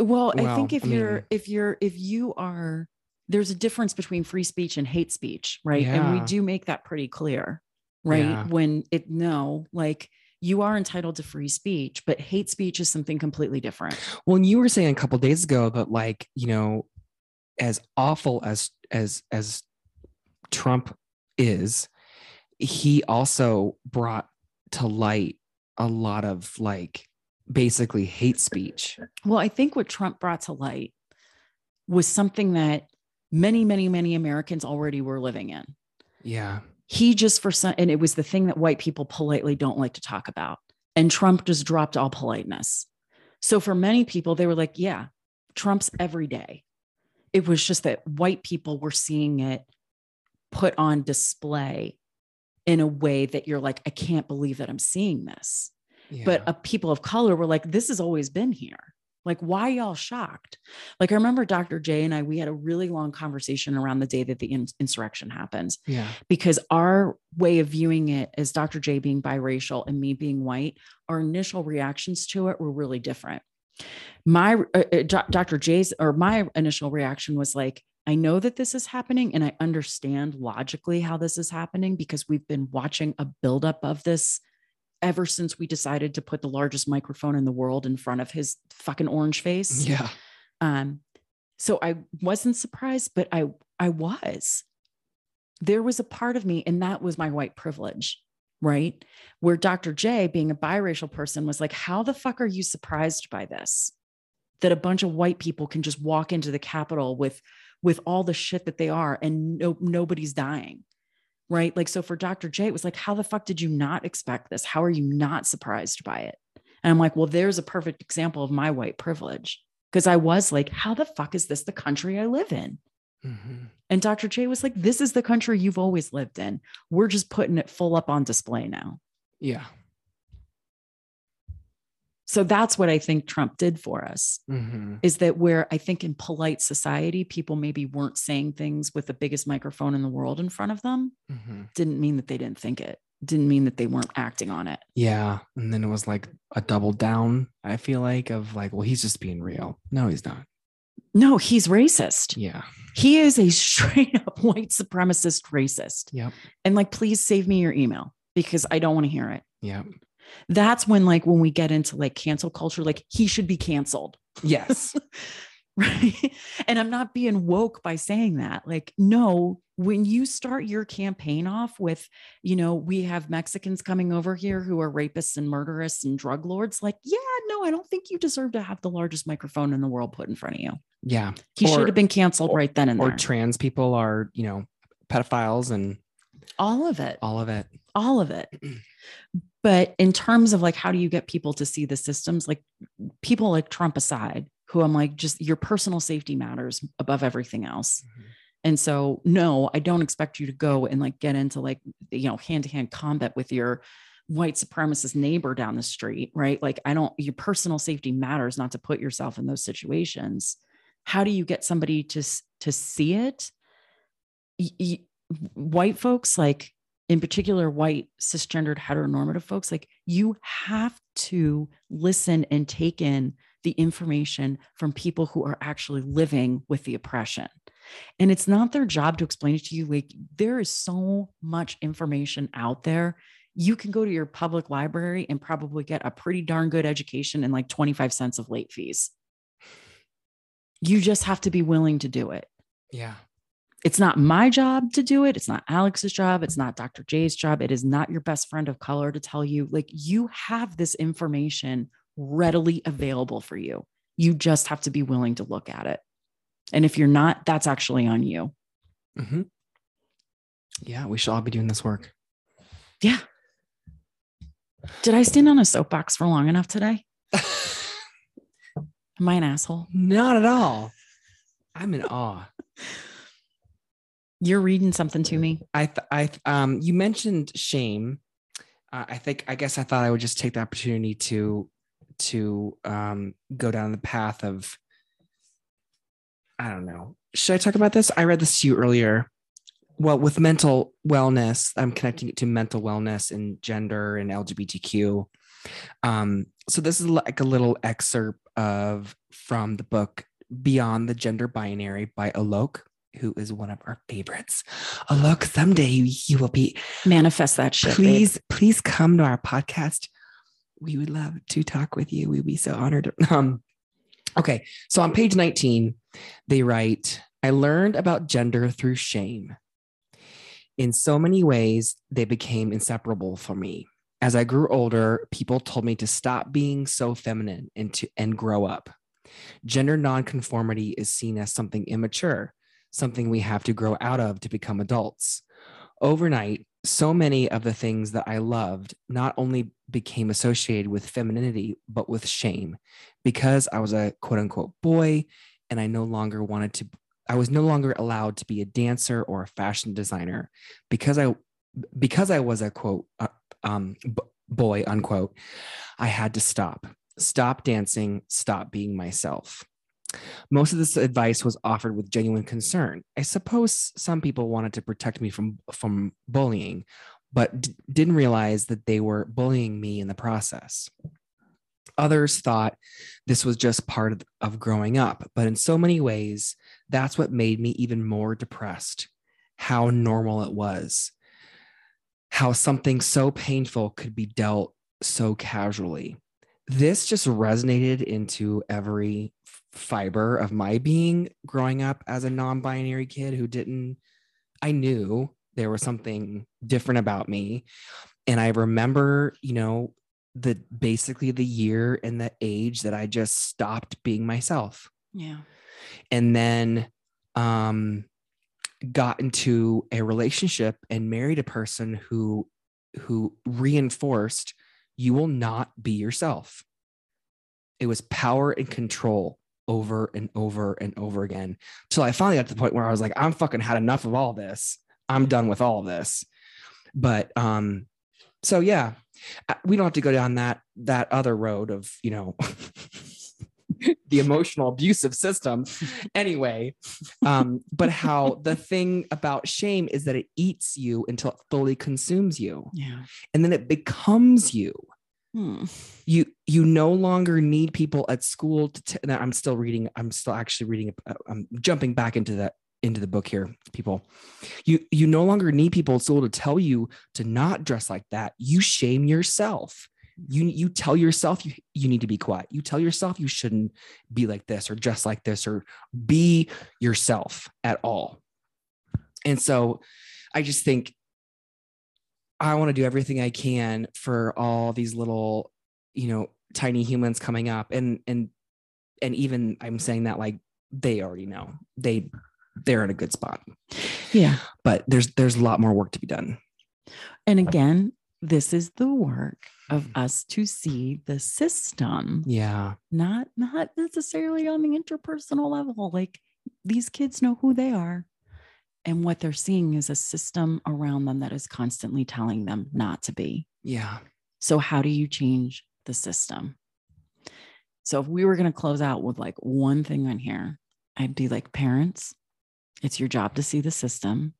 Well, I think if I you're if you're if you are there's a difference between free speech and hate speech, right? And we do make that pretty clear, right? Yeah. When it no, like you are entitled to free speech, but hate speech is something completely different. Well, and you were saying a couple days ago that like, you know, as awful as as as Trump is, he also brought to light a lot of like basically hate speech. Well, I think what Trump brought to light was something that many, many, many Americans already were living in. Yeah. he just for some and it was the thing that white people politely don't like to talk about and trump just dropped all politeness so for many people they were like yeah trump's every day it was just that white people were seeing it put on display in a way that you're like i can't believe that i'm seeing this yeah. but uh, people of color were like this has always been here like why y'all shocked like i remember dr j and i we had a really long conversation around the day that the in- insurrection happened yeah. because our way of viewing it as Dr. J being biracial and me being white, our initial reactions to it were really different. My uh, uh, Dr. J's or my initial reaction was like, I know that this is happening and I understand logically how this is happening because we've been watching a buildup of this ever since we decided to put the largest microphone in the world in front of his fucking orange face. Yeah. Um, so I wasn't surprised, but I I was. There was a part of me, and that was my white privilege, right? Where Dr. J, being a biracial person, was like, How the fuck are you surprised by this? That a bunch of white people can just walk into the Capitol with with all the shit that they are and no, nobody's dying. Right. Like, so for Dr. J, it was like, how the fuck did you not expect this? How are you not surprised by it? And I'm like, well, there's a perfect example of my white privilege because I was like, how the fuck is this the country I live in? Mhm. And Dr. J was like, this is the country you've always lived in. We're just putting it full up on display now. Yeah. So that's what I think Trump did for us Mhm. is that where I think in polite society, people maybe weren't saying things with the biggest microphone in the world in front of them, Mhm. didn't mean that they didn't think it, didn't mean that they weren't acting on it. Yeah. And then it was like a double down, I feel like, of like, well, he's just being real. No, he's not. No, he's racist. Yeah. He is a straight up white supremacist racist. Yep. And like, please save me your email because I don't want to hear it. Yep. That's when, like, when we get into like cancel culture, like, he should be canceled. Yes. Right. And I'm not being woke by saying that. Like, no, when you start your campaign off with, you know, we have Mexicans coming over here who are rapists and murderers and drug lords, like, yeah, no, I don't think you deserve to have the largest microphone in the world put in front of you. yeah. He Or- should have been canceled or- right then and Or there. Or trans people are, you know, pedophiles and all of it. all of it. all of it. But in terms of like, how do you get people to see the systems? Like people like Trump aside, who I'm like, just your personal safety matters above everything else. Mhm. And so, no, I don't expect you to go and like get into like, you know, hand to hand combat with your white supremacist neighbor down the street, right? Like, I don't, your personal safety matters not to put yourself in those situations. How do you get somebody to, to see it? Y- y- white folks, like in particular, white cisgendered heteronormative folks, like you have to listen and take in the information from people who are actually living with the oppression. And it's not their job to explain it to you. Like there is so much information out there. You can go to your public library and probably get a pretty darn good education in like 25 cents of late fees. You just have to be willing to do it. Yeah. It's not my job to do it. It's not Alex's job. It's not Dr. J's job. It is not your best friend of color to tell you. Like you have this information readily available for you. You just have to be willing to look at it. And if you're not, that's actually on you. Mm-hmm. Yeah, we should all be doing this work. Yeah. Did I stand on a soapbox for long enough today? Am I an asshole? Not at all. I'm in awe. You're reading something to me. I, th- I, th- um, you mentioned shame. Uh, I think, I guess I thought I would just take the opportunity to, to, um, go down the path of, I don't know. Should I talk about this? I read this to you earlier. Well, with mental wellness, I'm connecting it to mental wellness and gender and LGBTQ. Um, so this is like a little excerpt of from the book Beyond the Gender Binary by Alok, who is one of our favorites. Look, someday you, you will be Manifest that shit. babe. please, please come to our podcast. We would love to talk with you. We'd be so honored. Um, okay, so on page 19, they write, I learned about gender through shame. In so many ways, they became inseparable for me. As I grew older, people told me to stop being so feminine and to and grow up. Gender nonconformity is seen as something immature, something we have to grow out of to become adults. Overnight, so many of the things that I loved not only became associated with femininity, but with shame because I was a quote unquote boy and I no longer wanted to, I was no longer allowed to be a dancer or a fashion designer because I, because I was a quote, uh, um, b- boy, unquote, I had to stop, stop dancing, stop being myself. Most of this advice was offered with genuine concern. I suppose some people wanted to protect me from from bullying, but d- didn't realize that they were bullying me in the process. Others thought this was just part of, of growing up, but in so many ways, that's what made me even more depressed. How normal it was, how something so painful could be dealt so casually. This just resonated into every fiber of my being growing up as a non-binary kid who didn't I knew there was something different about me. And I remember, you know, the basically the year and the age that I just stopped being myself. Yeah. and then um got into a relationship and married a person who who reinforced you will not be yourself. It was power and control over and over and over again till i finally got to the point where i was like i'm fucking had enough of all this. I'm done with all this. But um so yeah uh, we don't have to go down that that other road of you know the emotional abusive system. Anyway um but how the thing about shame is that it eats you until it fully consumes you. Yeah. and then it becomes you Hmm. you you no longer need people at school to t- i'm still reading i'm still actually reading uh, i'm jumping back into that into the book here people. You you no longer need people at school to tell you to not dress like that. You shame yourself. You you tell yourself you, you need to be quiet. You tell yourself you shouldn't be like this or dress like this or be yourself at all. And so i just think I want to do everything I can for all these little, you know, tiny humans coming up. And and and even I'm saying that like they already know. They they're in a good spot. Yeah. But there's there's a lot more work to be done. And again, this is the work of us to see the system, Yeah. not not necessarily on the interpersonal level. Like these kids know who they are. And what they're seeing is a system around them that is constantly telling them not to be. Yeah. So, how do you change the system? So, if we were going to close out with like one thing on here, I'd be like, parents, it's your job to see the system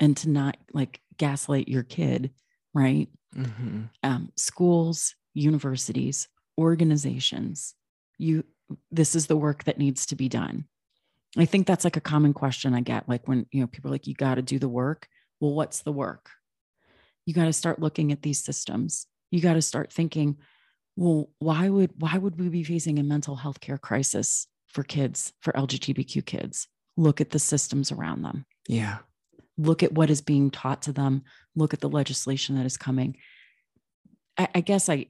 and to not like gaslight your kid, right? hmm Um, schools, universities, organizations, you, this is the work that needs to be done. I think that's like a common question I get. Like when, you know, people are like, you got to do the work. Well, what's the work? You got to start looking at these systems. You got to start thinking, well, why would why would we be facing a mental health care crisis for kids, for LGBTQ kids? Look at the systems around them. Yeah. Look at what is being taught to them. Look at the legislation that is coming. I, I guess I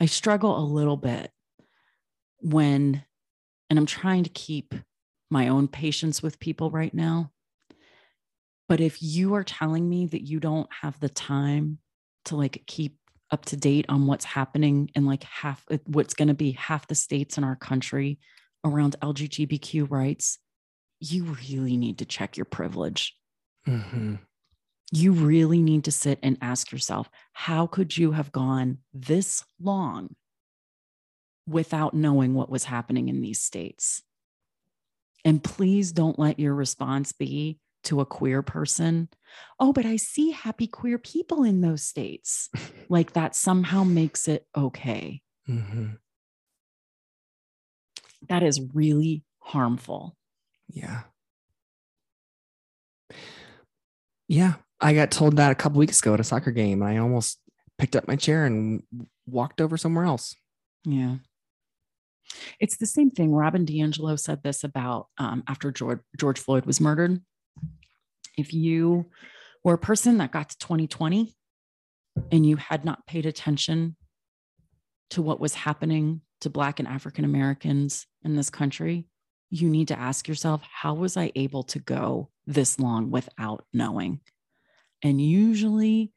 I struggle a little bit when, and I'm trying to keep my own patience with people right now. But if you are telling me that you don't have the time to like keep up to date on what's happening in like half uh, what's going to be half the states in our country around LGBTQ rights, you really need to check your privilege. hmm You really need to sit and ask yourself, how could you have gone this long without knowing what was happening in these states? And please don't let your response be to a queer person, oh, but I see happy queer people in those states. like that somehow makes it okay. hmm That is really harmful. Yeah. Yeah. I got told that a couple weeks ago at a soccer game. And I almost picked up my chair and walked over somewhere else. Yeah. It's the same thing. Robin DiAngelo said this about um, after George, George Floyd was murdered. If you were a person that got to 2020 and you had not paid attention to what was happening to Black and African Americans in this country, you need to ask yourself, how was I able to go this long without knowing? And usually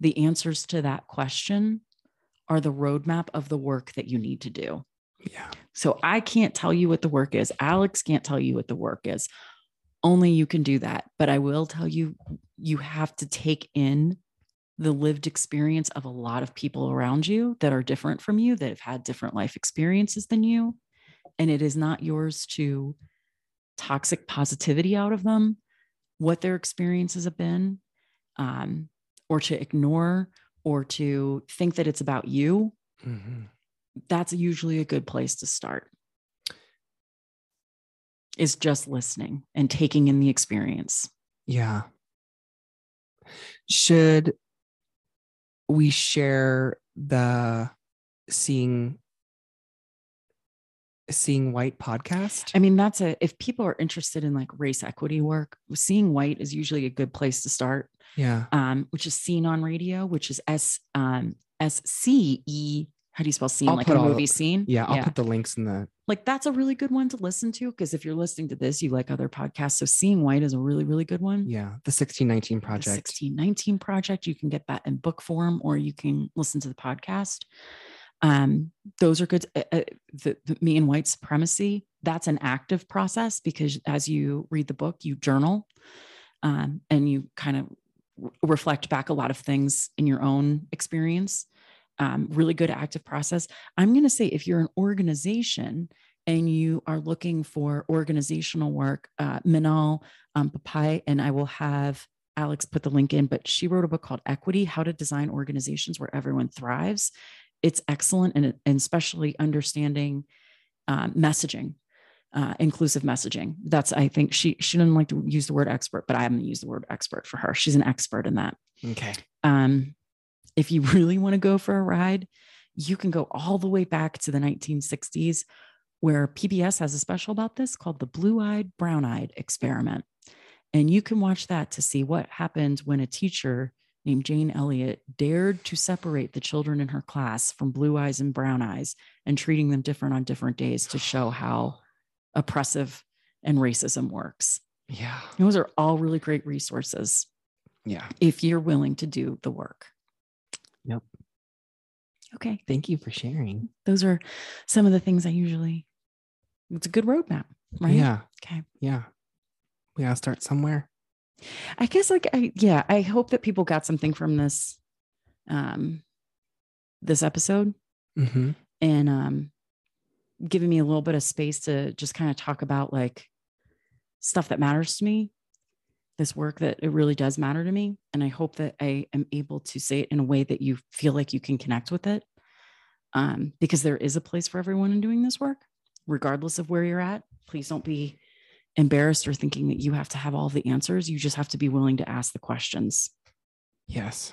the answers to that question are the roadmap of the work that you need to do. Yeah. So I can't tell you what the work is. Alex can't tell you what the work is. Only you can do that. But I will tell you, you have to take in the lived experience of a lot of people around you that are different from you, that have had different life experiences than you. And it is not yours to toxic positivity out of them, what their experiences have been, um, or to ignore or to think that it's about you. hmm That's usually a good place to start. Is just listening and taking in the experience. Yeah. Should we share the seeing seeing white podcast? I mean, that's a, if people are interested in like race equity work, seeing white is usually a good place to start, yeah. um, which is Scene on Radio, which is S, um, S C E. How do you spell scene? I'll like a all the- movie scene? Yeah. I'll put the links in the like that's a really good one to listen to because if you're listening to this, you like other podcasts. So seeing white is a really, really good one. yeah, the 1619 The project. 1619 project. You can get that in book form or you can listen to the podcast. Um, those are good. Uh, uh, the, the me and white supremacy, that's an active process because as you read the book, you journal um, and you kind of re- reflect back a lot of things in your own experience. Um, really good active process. I'm going to say if you're an organization and you are looking for organizational work, uh, Minal um, Bopaiah, and I will have Alex put the link in, but she wrote a book called Equity How to Design Organizations Where Everyone Thrives. It's excellent, and, and especially understanding um, messaging, uh, inclusive messaging. That's, I think, she, she didn't like to use the word expert, but I haven't used the word expert for her. She's an expert in that. Okay. Um, if you really want to go for a ride, you can go all the way back to the 1960s, where PBS has a special about this called the Blue Eyed, Brown Eyed Experiment. And you can watch that to see what happened when a teacher named Jane Elliott dared to separate the children in her class from blue eyes and brown eyes and treating them different on different days to show how oppressive and racism works. Yeah. Those are all really great resources Yeah. if you're willing to do the work. Yep. Okay. Thank you for sharing. Those are some of the things I usually, it's a good roadmap. right? Yeah. Okay. Yeah. We gotta start somewhere. I guess like I yeah, I hope that people got something from this um this episode Mm-hmm. and um giving me a little bit of space to just kind of talk about like stuff that matters to me this work that it really does matter to me and i hope that i am able to say it in a way that you feel like you can connect with it um, because there is a place for everyone in doing this work regardless of where you're at please don't be embarrassed or thinking that you have to have all the answers you just have to be willing to ask the questions Yes.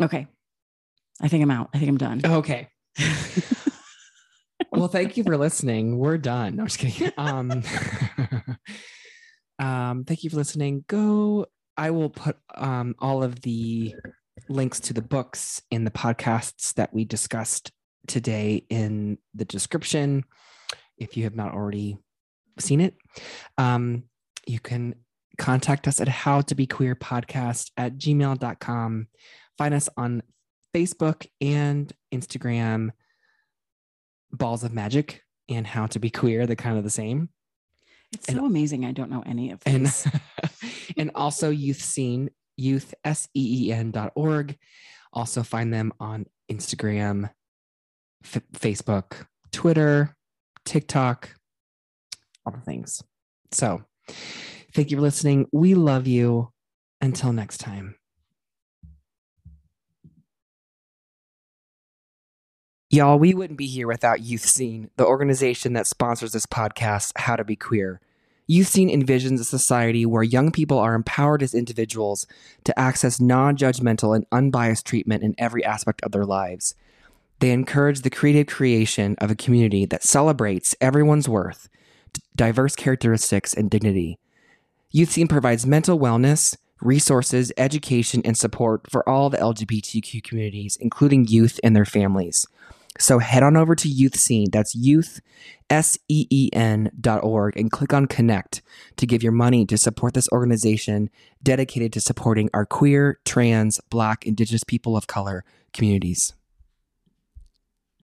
okay i think i'm out i think i'm done Okay. well, thank you for listening. We're done. No, I'm just kidding. Um, um, thank you for listening. Go. I will put um, all of the links to the books and the podcasts that we discussed today in the description. If you have not already seen it, um, you can contact us at how to be queer podcast at gmail.com. Find us on Facebook and Instagram balls of magic and how to be queer they're kind of the same it's And- so amazing i don't know any of and and also youth seen youth s-e-e-n dot org. Also find them on instagram F- facebook twitter tiktok all the things. So thank you for listening. We love you. Until next time Y'all, we wouldn't be here without Youth Seen, the organization that sponsors this podcast, How to Be Queer. Youth Seen envisions a society where young people are empowered as individuals to access non judgmental and unbiased treatment in every aspect of their lives. They encourage the creative creation of a community that celebrates everyone's worth, diverse characteristics, and dignity. Youth Seen provides mental wellness, resources, education, and support for all the LGBTQ communities, including youth and their families. So head on over to Youth Seen, that's youth, S E E N dot org, and click on connect to give your money to support this organization dedicated to supporting our queer, trans, black, indigenous people of color communities.